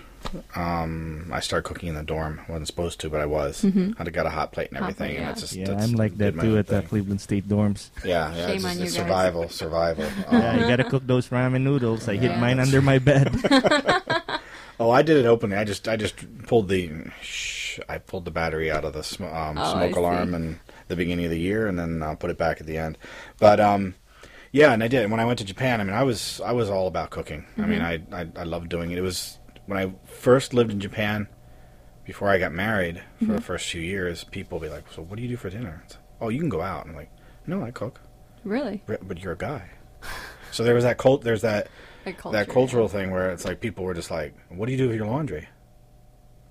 um, I started cooking in the dorm. I wasn't supposed to, but I was. I got a hot plate and
Hot
everything,
plate,
and
yeah.
it's just
Yeah, I'm like
did
that too at the. Cleveland State dorms.
Yeah, yeah.
Shame
it's,
on you
it's
guys.
survival, survival. Um,
Yeah, you gotta cook those ramen noodles. I hid mine under my bed.
Oh, I did it openly. I just I just pulled the shh, I pulled the battery out of the sm- um,
Oh, I
smoke alarm
see.
and the beginning of the year, and then uh, put it back at the end. But um, yeah, and I did. When I went to Japan, I mean, I was I was all about cooking. I mean, mm-hmm. I, I I loved doing it. It was when I first lived in Japan. Before I got married, for the mm-hmm. first few years, people would be like, "So, what do you do for dinner?" It's, oh, you can go out. And I'm like, "No, I cook."
Really?
But you're a guy. So there was that cult. There's that
Like culture,
that cultural thing where it's like people were just like, "What do you do with your laundry?"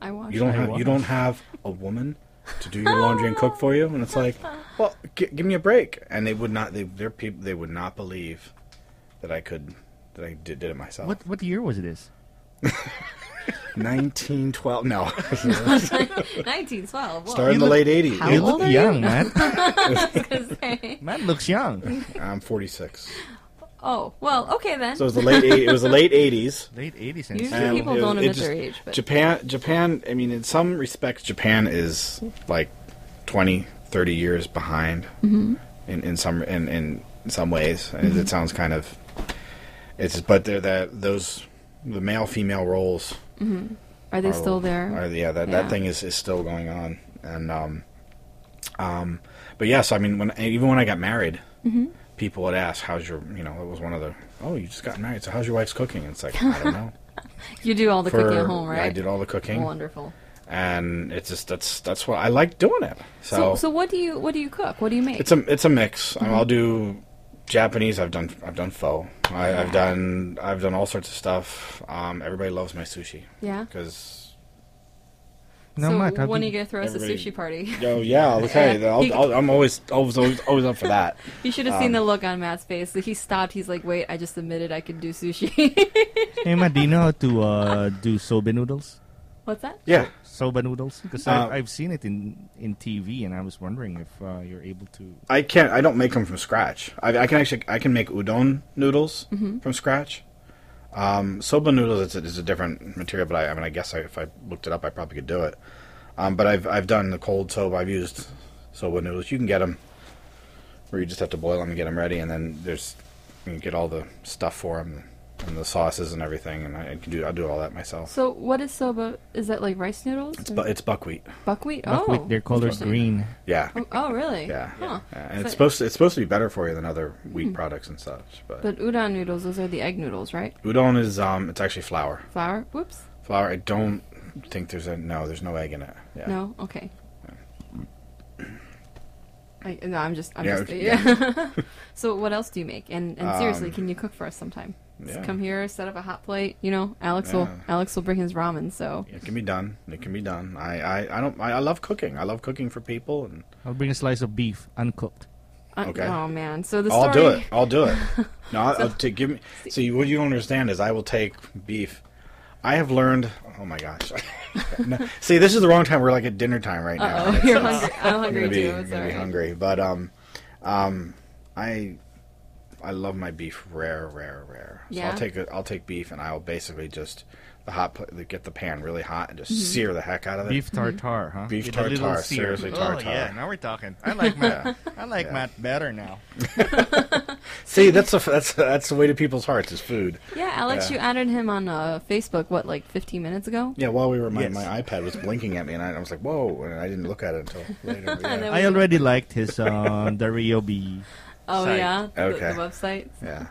I wash.
You don't have you don't have a woman to do your laundry and cook for you, and it's like, well, g- give me a break. And they would not. They their people they would not believe that I could that I did, did it myself.
What what year was this?
1912? No,
1912. Whoa.
started in the late 80s.
How
you
old
look
are
young,
you?
man.
I was gonna say.
man looks young.
I'm 46.
Oh well, okay then.
So it was the late 80s. It was the late 80s.
Late 80s and
Usually people
it-
don't admit
just-
their age, but
Japan, Japan. I mean, in some respects, Japan is like 20, 30 years behind.
Mm-hmm.
In in some in in some ways, And it sounds kind of. It's but they're that those the male female roles
are they
are-
still there?
are- yeah, that
Yeah.
that thing is is still going on, and um, um, but yes, I mean when even when I got married.
Mm-hmm.
People would ask, "How's your?" You know, it was one of the. Oh, you just got married, so how's your wife's cooking? And it's like I don't know.
You do all the
For-
cooking at home, right?
I did all the cooking.
Wonderful.
and it's just that's that's what I like doing it.
So,
So,
so what do you what do you cook? What do you make?
it's a it's a mix.
Mm-hmm.
I'll do Japanese. I've done I've done pho. I, I've done I've done all sorts of stuff. Um, everybody loves my sushi
yeah.
because
No,
so
Matt, have
when are
you-
you gonna throw us a
everybody-
sushi party?
oh yeah, okay.
Yeah.
I'll, I'll, I'm always always always, always up for that.
You should have seen
Um,
the look on Matt's face. He stopped. He's like, "Wait, I just admitted I could do sushi."
Hey, Matt, do you know how to uh, do soba noodles?
What's that?
Yeah,
Soba noodles? Because
Uh,
I've seen it in, in TV, and I was wondering if uh, you're able to.
I can't. I don't make them from scratch. I, I can actually I can make udon noodles from scratch. Um, soba noodles is a, is a different material, but I, I mean I guess I, if I looked it up, I probably could do it. Um, but I've I've done the cold soba. I've used soba noodles. You can get them where you just have to boil them and get them ready, and then there's you can get all the stuff for them and the sauces and everything, and I can do I'll do all that myself.
So what is soba? Is that like rice noodles?
It's
or
bu- it's buckwheat.
buckwheat.
Buckwheat,
oh,
their color's
interesting.
green.
Yeah.
Oh, oh, really?
Yeah,
Huh.
Yeah, and it's supposed to, it's supposed to be better for you than other wheat products and such. But,
But udon noodles, those are the egg noodles, right?
udon is um, it's actually flour.
Flour. Whoops.
Flour. I don't think there's a no. There's no egg in it. Yeah.
No. Okay. I, no, I'm just. I'm
Yeah,
just.
okay,
Yeah. so what else do you make? And and seriously,
Um,
can you cook for us sometime? Just
yeah.
come here, set up a hot plate. You know, Alex will
Yeah.
Alex will bring his ramen. So
It can be done. It can be done. I, I, I don't. I, I love cooking. I love cooking for people, and
I'll bring a slice of beef, uncooked.
uh,
Okay.
oh man. So the
I'll
story.
do it. I'll do it. No, I'll, I'll take, give me. See, what you don't understand is I will take beef. I have learned. Oh my gosh. No, see, this is the wrong time. We're like at dinner time right now.
Oh,
It's-
you're hungry. I'm
I'm
hungry
gonna be,
too.
I'm
It's
gonna be
alright.
hungry, but um, um, I, I love my beef rare, rare, rare. So
Yeah?
I'll take a, I'll take beef, and I'll basically just the hot, pla- get the pan really hot, and just
Mm-hmm.
sear the heck out of it.
Beef tartare, huh?
Beef
Get a little
tartare, seriously,
Oh yeah, now we're talking. I like Matt. I like Matt better now.
See, that's a, that's that's the way to people's hearts is food.
Yeah, Alex,
Yeah.
you added him on uh, Facebook. What, like 15 minutes ago?
Yeah, while we were, my,
Yes.
my iPad was blinking at me, and I, I was like, "Whoa!" And I didn't look at it until later. Yeah,
I already liked his uh, the Rio B.
Oh
site.
yeah, the,
Okay.
the website.
yeah.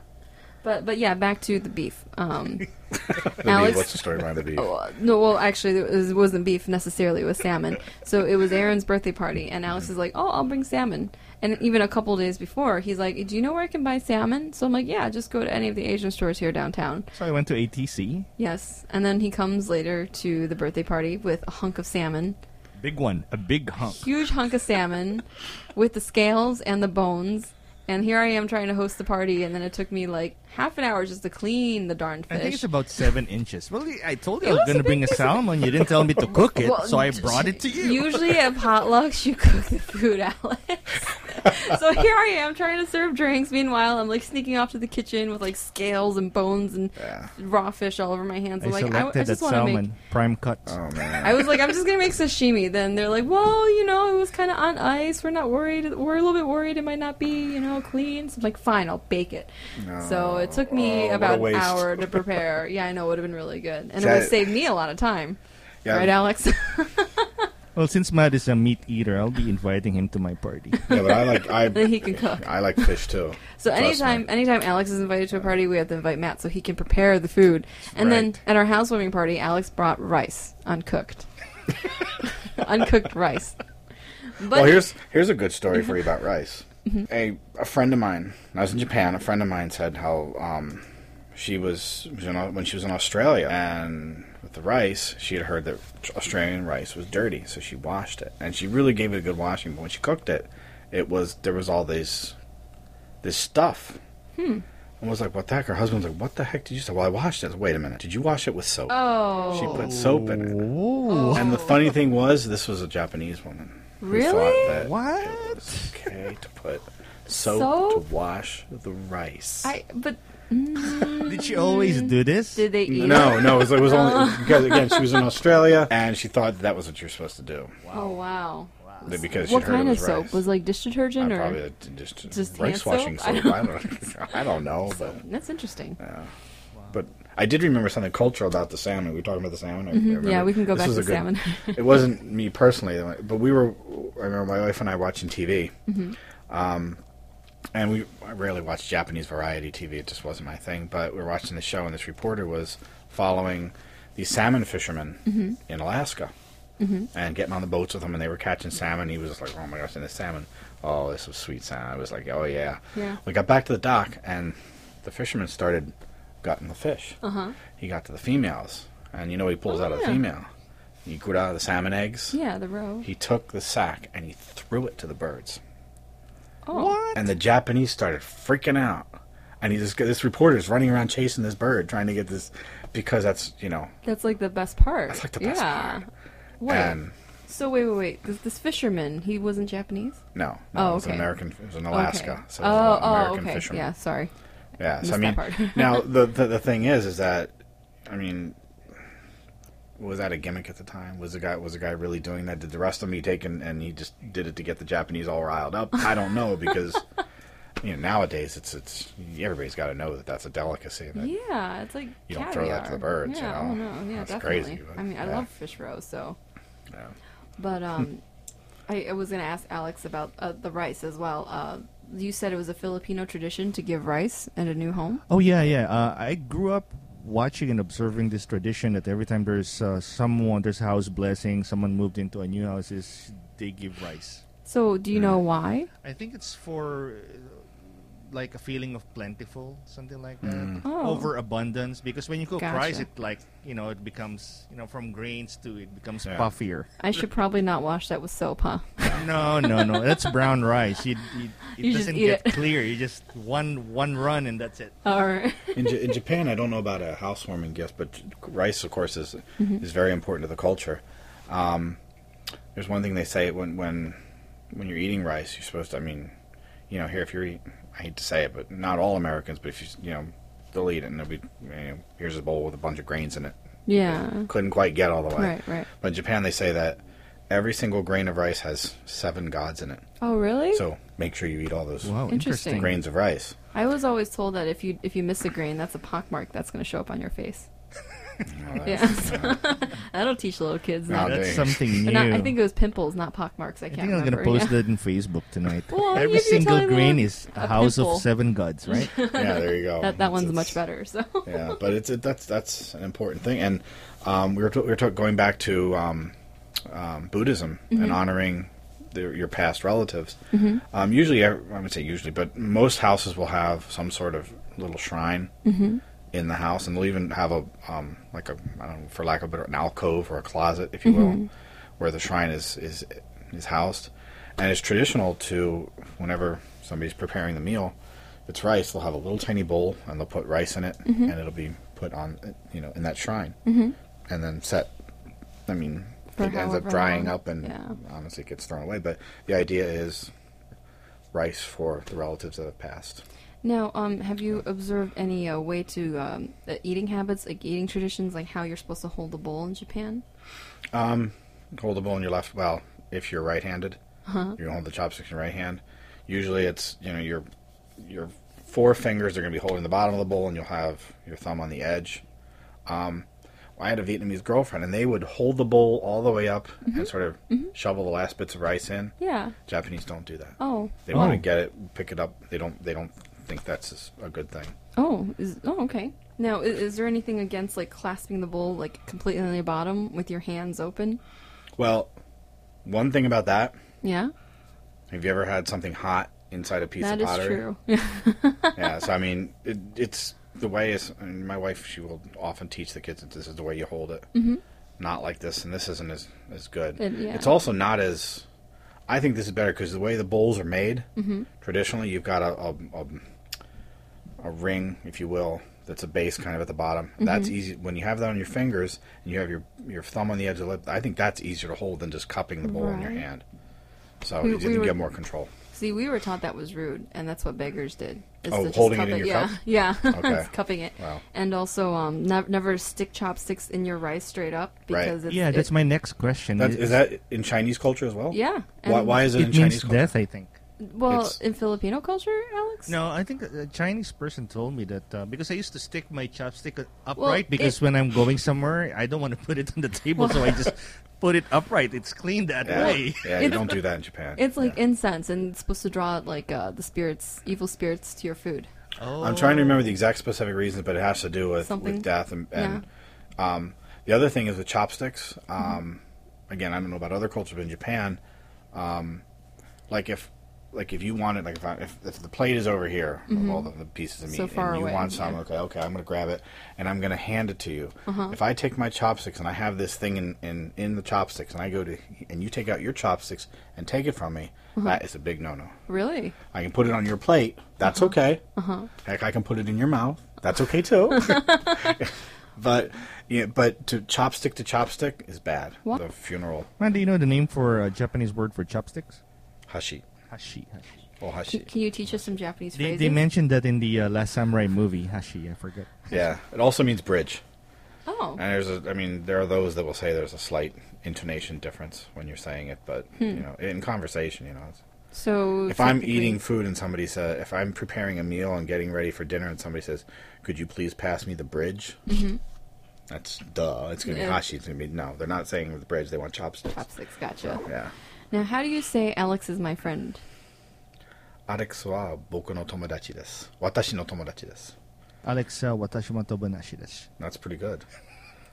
But but yeah, back to the beef. Um,
The
Alex-
beef, what's the story behind the beef?
oh, no, well, actually, it, was, wasn't beef necessarily. It was salmon. So it was Aaron's birthday party, and Alex is like, "Oh, I'll bring salmon." And even a couple days before, he's like, "Do you know where I can buy salmon?" So I'm like, "Yeah, just go to any of the Asian stores here downtown."
So I went to ATC.
Yes, and then he comes later to the birthday party with a hunk of salmon,
Big one, a big hunk.
huge hunk of salmon, with the scales and the bones. And here I am trying to host the party, and then it took me like half an hour just to clean the darn fish.
I think it's about seven inches. Well, I told you
It
I was
was
going to bring a salmon. You didn't tell me to cook it,
Well,
so I brought it to you.
Usually at potlucks, you cook the food, Alex. so here I am trying to serve drinks. Meanwhile, I'm like sneaking off to the kitchen with like scales and bones and
Yeah.
raw fish all over my hands.
I
I'm like, I, I
selected that
just want to
salmon,
make.
prime cut.
Oh man.
I was like, I'm just gonna make sashimi. Then they're like, well, you know, it was kind of on ice. We're not worried. We're a little bit worried it might not be, you know, clean. So I'm like, fine, I'll bake it. So it took me
Oh, what a
about an
waste.
hour to prepare. yeah, I know it would have been really good, and it
That-
would have saved me a lot of time.
yeah,
Right, Alex?
Well, since Matt is a meat eater, I'll be inviting him to my party.
yeah, but I like I
then he can cook.
I like fish too.
So
Trust
anytime,
me.
anytime Alex is invited to a party, we have to invite Matt so he can prepare the food. And then
Right.
at our housewarming party, Alex brought rice, uncooked, uncooked rice. But
well, here's here's a good story for you about rice.
Mm-hmm.
A a friend of mine, I was in Japan. A friend of mine said how um, she was, was in, Au- when she was in Australia, and with the rice, she had heard that Australian rice was dirty, so she washed it, and she really gave it a good washing. But when she cooked it, it was there was all this this stuff.
Hmm.
And was like, "What the heck?" Her husband's like, "What the heck did you say?" Well, I washed it. Wait a minute. Did you wash it with soap?
Oh.
She put soap in it.
Ooh.
And the funny thing was, this was a Japanese woman. Who
Really?
What?
It was okay to put soap,
Soap?
to wash the rice.
I but mm,
Did she always do this?
did they eat
no,
it?
no, it was, it was only because again she was in Australia and she thought that was what you're supposed to do
Oh wow.
because
What
she'd heard
kind of
was
soap?
rice.
Was like dish detergent
Uh,
or
probably a- just,
just
rice
hand
washing
soap?
soap. I don't, I don't know, but
That's interesting.
Yeah, but I did remember something cultural about the salmon. We were talking about the salmon.
Mhm.
remember
Yeah, we can go
this
back to
good-
salmon.
it wasn't me personally, but we were. I remember my wife and I watching TV,
Mm-hmm.
um, and we I rarely watched Japanese variety TV. It just wasn't my thing. But we were watching the show, and this reporter was following these salmon fishermen
Mm-hmm.
in Alaska. And getting on the boats with them, and they were catching salmon. He was like, "Oh my gosh!" And the salmon, oh, this was sweet salmon. I was like, "Oh yeah."
Yeah.
We got back to the dock, and the fishermen started gutting the fish.
Uh huh.
He got to the females, and you know he pulls
Oh,
out of the female. He got out of the salmon eggs.
Yeah, the roe.
He took the sack and he threw it to the birds.
Oh.
And the Japanese started freaking out. And he just this reporter is running around chasing this bird, trying to get this because that's you know
That's like the best part.
That's like the best
yeah.
part.
Wait.
and
so wait, wait, wait. This, this fisherman, he wasn't Japanese.
no, no
Oh,
it was an. American. It was in Alaska,
Okay.
so it was
oh,
an
oh,
American
okay.
fisherman.
Yeah, sorry.
Yeah, so I mean, now the, the the thing is, is that I mean, was that a gimmick at the time? Was the guy was the guy really doing that? Did the rest of me take and, and he just did it to get the Japanese all riled up? I don't know because you know nowadays it's it's everybody's got to know that that's a delicacy. That,
Yeah, it's like
You don't throw that to the birds, you
Yeah,
know.
oh no, yeah,
That's
definitely.
crazy, but,
I mean, I
yeah.
love fish roe, so.
yeah.
But um, I, I was gonna ask Alex about uh, the rice as well. Uh, you said it was a Filipino tradition to give rice at a new home.
Oh yeah, yeah. Uh, I grew up watching and observing this tradition that every time there's uh, someone, there's house blessing, someone moved into a new house, is they give rice.
So, do you know why?
I think it's for uh, like a feeling of plentiful, something like that.
Mm.
Oh.
Overabundance, because when you cook
Gotcha.
rice, it like you know it becomes you know from grains to it becomes
Yeah.
puffier.
I should probably not wash that with soap, huh?
no, no, no. That's brown rice. You, you, it
You
doesn't
eat
get
it.
clear. You just one one run and that's it.
All right.
in, J- in Japan, I don't know about a housewarming gift, but rice, of course, is
Mm-hmm.
is very important to the culture. Um, there's one thing they say when when when you're eating rice, you're supposed to. I mean, you know, here if you're eating, I hate to say it, but not all Americans, but if you you know, they'll eat it and they'll be you know, here's a bowl with a bunch of grains in it.
Yeah.
Couldn't quite get all the way.
Right. Right.
But in Japan, they say that every single grain of rice has seven gods in it.
Oh, really?
So make sure you eat all those
Wow,
Interesting.
interesting.
grains of rice.
I was always told that if you if you miss a grain, that's a pockmark that's going to show up on your face.
You know,
Yeah. That'll teach little kids.
No,
That.
they-
That's something new.
Not, I think it was pimples, not pockmarks. I
I
can't I
think I'm
remember.
gonna post
yeah.
that in Facebook tonight.
Well,
Every single
telling me
grain is a,
a
house
pimple.
of seven gods, right?
yeah, there you go.
That that one's
It's-
much better. So.
yeah, but it's it, that's that's an important thing, and um, we were t- we were t- going back to um, um, Buddhism
Mm-hmm.
and honoring the, your past relatives. Um, usually, I I would say usually, but most houses will have some sort of little shrine
Mm-hmm.
In the house, and they'll even have a um, like a I don't know, for lack of a better, an alcove or a closet, if you
Mm-hmm.
will, where the shrine is is is housed, and it's traditional to whenever somebody's preparing the meal. If it's rice, they'll have a little tiny bowl and they'll put rice in it,
Mm-hmm.
and it'll be put on, you know, in that shrine, mm-hmm. and then set. I mean,
For
it ends up drying
long.
up, and
Yeah.
honestly, it gets thrown away. But the idea is rice for the relatives that have passed.
Now, um, have you observed any uh, way to um, uh, eating habits, like eating traditions, like how you're supposed to hold a bowl in Japan?
Um, hold the bowl in your left. Well, if you're right-handed,
Uh-huh.
you hold the chopsticks in your right hand. Usually, it's you know your your four fingers are going to be holding the bottom of the bowl, and you'll have your thumb on the edge. Um, I had a Vietnamese girlfriend, and they would hold the bowl all the way up
Mm-hmm.
and sort of shovel the last bits of rice in.
Yeah.
Japanese don't do that.
Oh.
They
Oh.
want to get it, pick it up. They don't. They don't think that's a good thing.
Oh. Is oh okay. Now, is, is there anything against like clasping the bowl like completely on the bottom with your hands open?
Well, one thing about that.
Yeah.
Have you ever had something hot inside a piece
That
of
is
pottery?
true.
yeah, so I mean, it, it's the way is. I mean, my wife, she will often teach the kids that this is the way you hold it, mm-hmm. not like this, and this isn't as as good.
It- yeah.
It's also not as. I think this is better because the way the bowls are made, mm-hmm. traditionally, you've got a, a, a a ring, if you will, that's a base kind of at the bottom.
Mm-hmm.
That's easy when you have that on your fingers and you have your your thumb on the edge of the lip. I think that's easier to hold than just cupping the bowl in your hand. So
We-
you
we
didn't
were-
get more control.
See, we were taught that was rude, and that's what beggars did. is
Oh,
to just
holding it
cup
in your
yeah.
cup?
Yeah,
Okay.
Cupping it.
Wow.
And also, um, nev- never stick chopsticks in your rice straight up
Right.
because it's,
Yeah, that's
it,
my next question.
That,
It-
is that in Chinese culture as well?
yeah.
Why, why is it,
it
in
means
Chinese culture?
death, I think.
Well,
it's-
in Filipino culture, Alex.
No, I think a Chinese person told me that uh, because I used to stick my chopstick upright
Well,
because
it-
when I'm going somewhere, I don't want to put it on the table, so I just put it upright. It's clean that
Yeah,
way.
yeah you don't do that in Japan.
It's like
Yeah.
incense, and it's supposed to draw like uh, the spirits, evil spirits, to your food.
Oh.
I'm trying to remember the exact specific reasons, but it has to do with,
Something-
with death and, and um, the other thing is with chopsticks. Um, Again, I don't know about other cultures, but in Japan, um, like if like if you want it, like if, I, if if the plate is over here of all the, the pieces of meat
Mm-hmm. So far
and you
away,
want some,
yeah.
okay, okay, I'm going to grab it and I'm going to hand it to you.
Uh-huh.
If I take my chopsticks and I have this thing in, in in the chopsticks and I go to and you take out your chopsticks and take it from me,
Uh-huh.
that is a big no no.
Really?
I can put it on your plate. That's
Uh-huh.
okay. Heck, I can put it in your mouth. That's okay too. but yeah, but to chopstick to chopstick is bad.
What?
The funeral
Man, do you know the name for a Japanese word for chopsticks?
hashi
Hashi. hashi.
or
Can,
hashi.
can you teach us some Japanese
They,
phrases?
they mentioned that in the uh, Last Samurai movie, Hashi. I forget.
Yeah, it also means bridge.
oh,
And there's a, I mean, there are those that will say there's a slight intonation difference when you're saying it, but
Hmm.
you know, in conversation, you know, it's,
so
if I'm eating food and somebody says, if I'm preparing a meal and getting ready for dinner and somebody says, "Could you please pass me the bridge?" Mm-hmm. That's duh. It's gonna be hashi. It's gonna be no. They're not saying the bridge. They want chopsticks.
chopsticks, gotcha.
Yeah.
Now, how do you say Alex is my friend?
アレックスは僕の友達です。私の友達です。
Alex, uh, watashi mo tobonashi desu.
That's pretty good.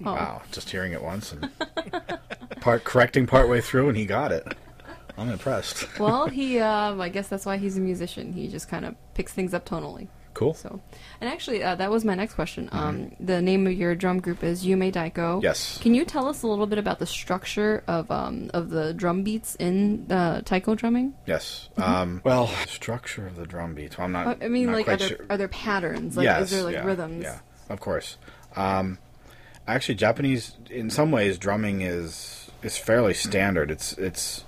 Oh.
Wow. Just hearing it once and part correcting part way through and he got it. I'm impressed.
Well, he, uh, I guess that's why he's a musician. He just kind of picks things up tonally.
Cool.
So, and actually, uh, that was my next question. Um, the name of your drum group is Yume Daiko.
Mm-hmm. Yes.
Can you tell us a little bit about the structure of um, of the drum beats in uh, taiko drumming?
Yes. Um, well, structure of the drum beats. Well, I'm not.
I mean,
not
like, are there,
sure.
are there patterns? Like,
yes.
is there like
yeah,
rhythms?
Yeah. Of course. Um, actually, Japanese, in some ways, drumming is is fairly standard. It's it's.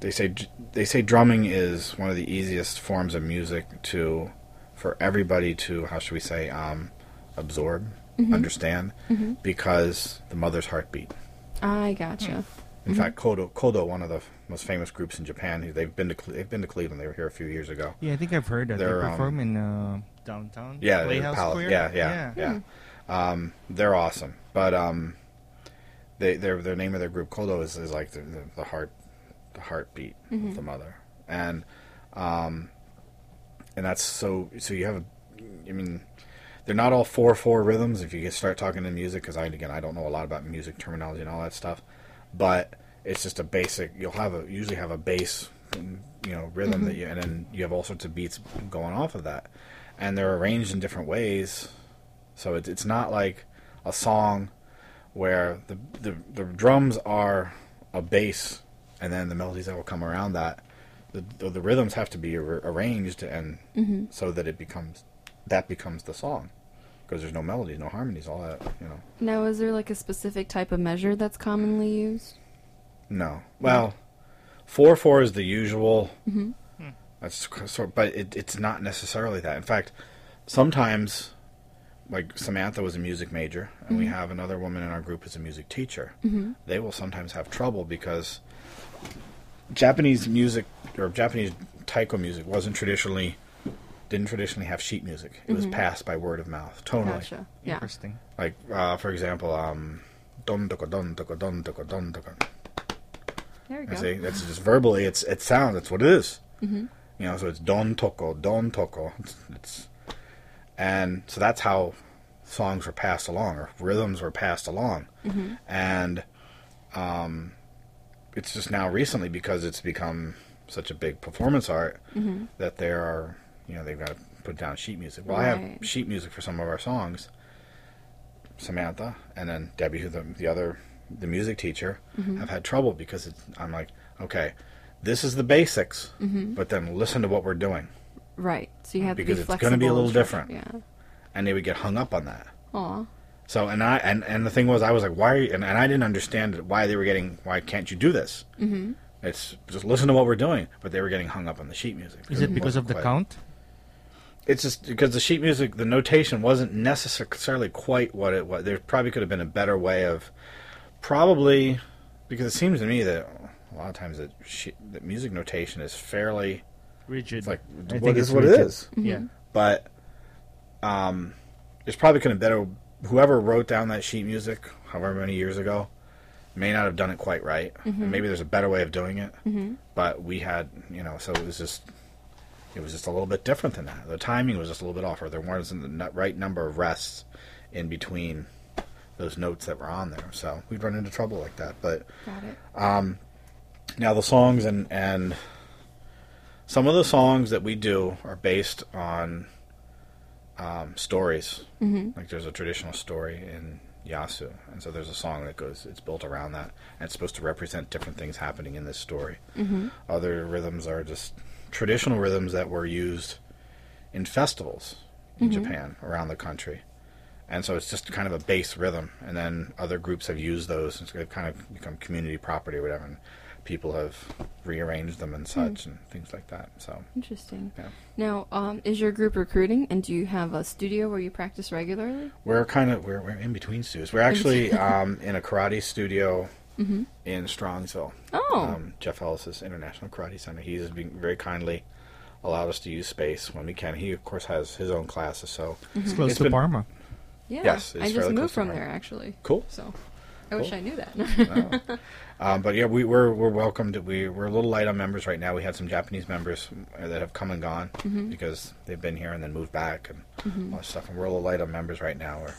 They say they say drumming is one of the easiest forms of music to for everybody to how should we say um, absorb,
Mm-hmm.
understand, because the mother's heartbeat.
I gotcha.
In fact, Kodo, Kodo, one of the most famous groups in Japan, who- they've been to they've been to Cleveland. They were here a few years ago.
Yeah, I think I've heard that they
They're, um,
perform in uh, downtown.
Yeah,
Playhouse
Palace-
Square.
yeah, yeah, yeah. Um, they're awesome, but um, they their their name of their group Kodo is, is like the, the, the heart, the heartbeat of the mother, and um, and that's so so you have a, I mean, they're not all four four rhythms. If you start talking to music, because I again I don't know a lot about music terminology and all that stuff, but it's just a basic. You'll have a usually have a bass, you know, rhythm that you, and then you have all sorts of beats going off of that, and they're arranged in different ways. So it's it's not like a song where the the, the drums are a bass, and then the melodies that will come around that. The the, rhythms have to be ar- arranged and so that it becomes that becomes the song because there's no melodies, no harmonies, all that you know.
Now, is there like a specific type of measure that's commonly used?
No. Well, four four is the usual. Hmm. That's sort, but it, it's not necessarily that. In fact, sometimes, like Samantha was a music major, and we have another woman in our group who's a music teacher. Hmm. They will sometimes have trouble because Japanese music or Japanese taiko music wasn't traditionally didn't traditionally have sheet music. It was passed by word of mouth, tonally.
Gotcha. Yeah.
Interesting.
Like uh, for example, um, don toko don toko don toko don toko.
There you
I
go.
see. That's just verbally. It's it sounds. That's what it is. Mm-hmm. You know, so it's don toko, don toko. It's, it's and so that's how songs were passed along, or rhythms were passed along, and um, it's just now recently because it's become such a big performance art that there are you know they've got to put down sheet music. Well, I have sheet music for some of our songs. Samantha and then Debbie, who the the other the music teacher,
Mm-hmm.
have had trouble because it's, I'm like, okay, this is the basics,
Mm-hmm.
but then listen to what we're doing,
Right. So you have
Because
to
it's
be
gonna be a little different. Yeah. and they would get hung up on that.
Aw.
So and I and, and the thing was I was like why are you, and, and I didn't understand why they were getting why can't you do this? Mm-hmm. It's just listen to what we're doing, but they were getting hung up on the sheet music.
Is it because of the
quite-
count?
It's just because the sheet music, the notation wasn't necessarily quite what it was. There probably could have been a better way of, probably, because it seems to me that a lot of times that, sheet, that music notation is fairly
Rigid.
it's like
I
what
think it's
what it
rigid.
is.
Yeah.
But um, there's probably could have been a better. Whoever wrote down that sheet music, however many years ago, may not have done it quite right. And mm-hmm. maybe there's a better way of doing it. Mm-hmm. But we had, you know, so it was just, it was just a little bit different than that. The timing was just a little bit off, or there wasn't the right number of rests in between those notes that were on there. So we'd run into trouble like that. But
Got it.
Um, now the songs and and some of the songs that we do are based on um, stories. Mm-hmm. Like there's a traditional story in Yasu, and so there's a song that goes. It's built around that, and it's supposed to represent different things happening in this story. Mm-hmm. Other rhythms are just traditional rhythms that were used in festivals in Japan around the country. And so it's just kind of a base rhythm, and then other groups have used those, and they've kind of become community property or whatever. And people have rearranged them and such, and things like that. So
Interesting.
Yeah.
Now, um, is your group recruiting, and do you have a studio where you practice regularly?
we're kind of we're, we're in between studios. We're actually um, in a karate studio in Strongsville.
Oh.
Um, Jeff Ellis's International Karate Center. He's been very kindly allowed us to use space when we can. He of course has his own classes, so
It's close
It's
to
been-
Parma.
Yeah.
Yes,
I just moved from there actually.
cool.
So I wish I knew that.
Um, but yeah, we, we're we're welcomed. We we're a little light on members right now. We had some Japanese members uh, that have come and gone because they've been here and then moved back and all that stuff. And we're a little light on members right now. We're,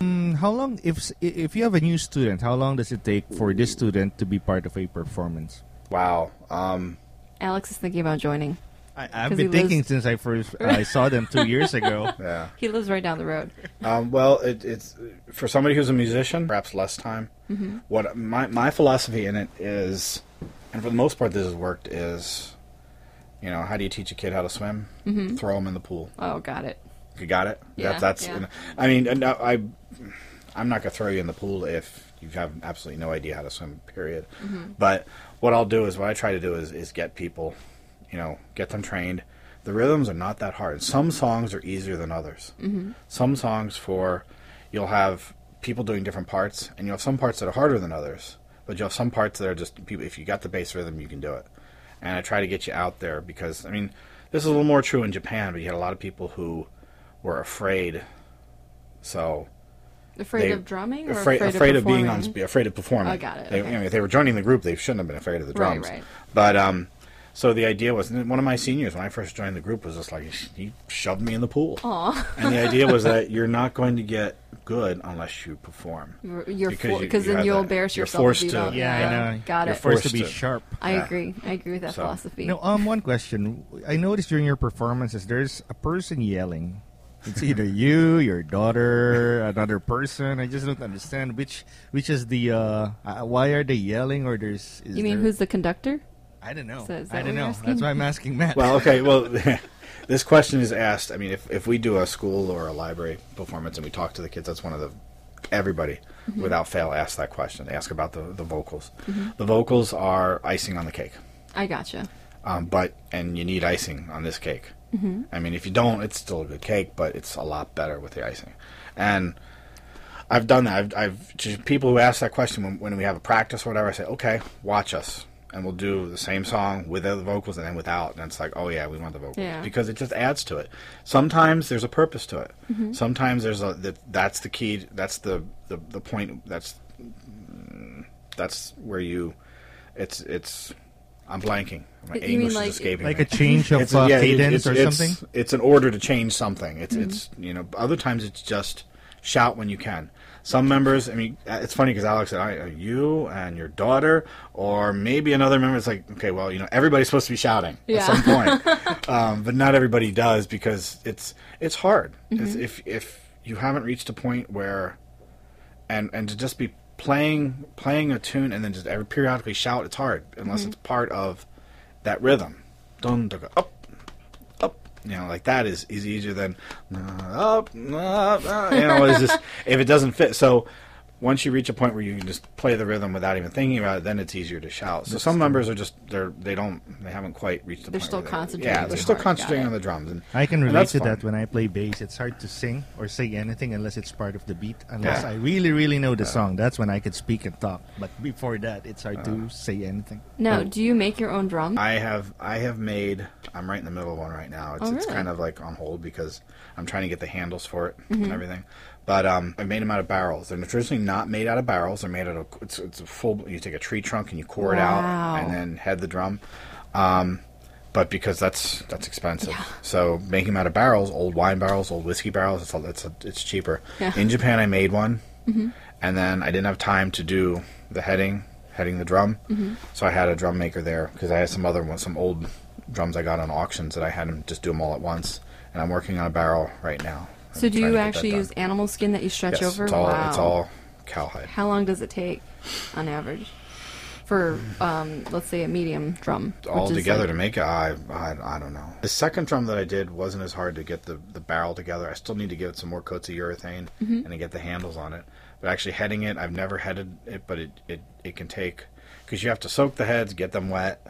Mm, How long, if if you have a new student, how long does it take for this student to be part of a performance?
wow. Um,
Alex is thinking about joining.
I, I've
'Cause
been thinking
lives-
since I first I saw them two years ago.
yeah.
He lives right down the road.
Um, well, it, it's for somebody who's a musician, perhaps less time. What my my philosophy in it is, and for the most part, this has worked. Is, you know, how do you teach a kid how to swim? Mm-hmm. Throw them in the pool.
Oh, got it.
You got it.
Yeah,
that's. that's
yeah.
I mean, and I, I'm not gonna throw you in the pool if you have absolutely no idea how to swim. Period.
Mm-hmm.
But what I'll do is what I try to do is is get people, you know, get them trained. The rhythms are not that hard. Some songs are easier than others. Mm-hmm. Some songs for you'll have people doing different parts, and you'll have some parts that are harder than others. But you'll have some parts that are just people. If you got the bass rhythm, you can do it. And I try to get you out there because I mean, this is a little more true in Japan, but you had a lot of people who were afraid. So
Afraid
they
of drumming or
afraid,
afraid,
afraid
of,
of, being on
performing?
afraid of performing.
Oh, got it,
They,
okay.
you know, if they were joining the group, they shouldn't have been afraid of the
Right,
drums.
right.
But um, so the idea was one of my seniors when I first joined the group was just like he shoved me in the pool,
Aw.
and the idea was that you're not going to get good unless you perform.
You're you're
Because
because
you- you
then you'll
that-
embarrass
you're
yourself.
forced
if you
to-
don't.
Yeah, I know.
Got
You're
it.
forced to be
to-
sharp.
I
Yeah.
agree. I agree with that
So-
philosophy.
No, um, one question. I noticed during your performances, there's a person yelling. It's either you, your daughter, another person. I just don't understand which which is the uh, uh why are they yelling or there's is
you mean
there-
who's the conductor?
I don't know.
So is that
I don't know.
asking?
That's why I'm asking Matt.
Well, okay. Well, this question is asked. I mean, if if we do a school or a library performance and we talk to the kids, that's one of the everybody
Mm-hmm.
without fail asks that question. They ask about the the vocals. The vocals are icing on the cake.
I gotcha.
um, but and you need icing on this cake. Mm-hmm. I mean, if you don't, it's still a good cake, but it's a lot better with the icing. And I've done that. I've, I've just people who ask that question when, when we have a practice or whatever. I say, okay, watch us, and we'll do the same song with the vocals and then without. And it's like, oh yeah, we want the vocals
Yeah.
because it just adds to it. Sometimes there's a purpose to it. Sometimes there's a that that's the key. That's the the, the point. That's mm, that's where you. It's it's. I'm blanking. My
You mean
English
like-
is escaping.
like
me
a change of uh,
yeah, it-
cadence
it's,
or
it's-
something.
It's an order to change something. It's
Mm-hmm.
it's you know other times it's just shout when you can. Some members, I mean, uh, it's funny because Alex said, I, uh, "You and your daughter, or maybe another member." It's like, okay, well, you know, everybody's supposed to be shouting
Yeah.
at some point, um, but not everybody does because it's it's hard. It's, if if you haven't reached a point where, and and to just be playing playing a tune and then just every periodically shout, it's hard unless it's part of that rhythm. Dun, dun, up. You know, like that is is easier than uh, up, up, uh, you know. It's just if it doesn't fit. So once you reach a point where you can just play the rhythm without even thinking about it, then it's easier to shout. So some members are just they're they don't they haven't quite reached the
They're
point.
still
where they-
concentrating
Yeah, they're still
hard.
Concentrating on the drums. And
I can relate
that's
to
fine.
that when I play bass. It's hard to sing or say anything unless it's part of the beat. Unless
Yeah.
I really, really know the song. That's when I could speak and talk. But before that, it's hard to say anything.
Now, do you make your own drum?
I have I have made I'm right in the middle of one right now. It's
Oh,
it's kind of like on hold because I'm trying to get the handles for it
Mm-hmm.
and everything. But um, I made them out of barrels. They're traditionally not made out of barrels. They're made out of it's, it's a full. You take a tree trunk and you core it out and then head the drum. Um, but because that's that's expensive, so making them out of barrels, old wine barrels, old whiskey barrels, it's a, it's a, it's cheaper.
Yeah.
In Japan, I made one, and then I didn't have time to do the heading, heading the drum. So I had a drum maker there because I had some other ones, some old drums I got on auctions that I had him just do them all at once. And I'm working on a barrel right now.
So,
I'm
do you
to get that
actually use animal skin that you stretch
Yes,
over?
It's all,
wow.
it's all cowhide.
How long does it take, on average, for um, let's say a medium drum?
all together
like-
to make it. I, I I don't know. The second drum that I did wasn't as hard to get the the barrel together. I still need to give it some more coats of urethane
Mm-hmm.
and to get the handles on it. But actually heading it, I've never headed it, but it it, it can take because you have to soak the heads, get them wet,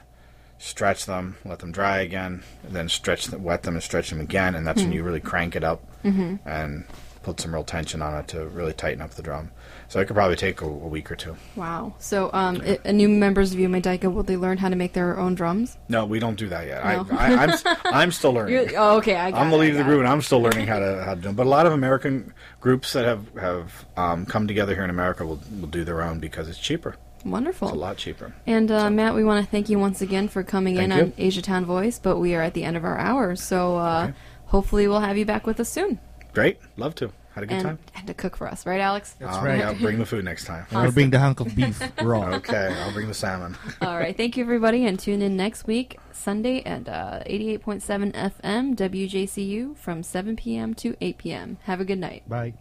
stretch them, let them dry again, then stretch them, wet them, and stretch them again, and that's when you really crank it up and put some real tension on it to really tighten up the drum. So it could probably take a, a week or two.
Wow. So, um, i a new members of Yume Daiko, will they learn how to make their own drums?
No, we don't do that yet.
No.
I, I, I'm I'm still learning.
Oh, okay. I got
I'm the
it, I
of the group,
it.
and I'm still learning how to how to do them. But a lot of American groups that have have um, come together here in America will will do their own because it's cheaper.
Wonderful.
It's a lot cheaper.
And uh, Matt, we want to thank you once again for coming in
Thank
on
you.
Asia Town Voice, but we are at the end of our hour, so uh,
Okay.
hopefully we'll have you back with us soon
Great, love to. Had a good
and,
time.
and to cook for us, right, Alex?
That's
Um,
right.
Yeah, bring the food next time.
And I'll bring the hunk of beef raw.
Okay, I'll bring the salmon.
All right, thank you everybody, and tune in next week Sunday at uh, 88.7 FM WJCU from 7 p.m. to 8 p.m. Have a good night.
Bye.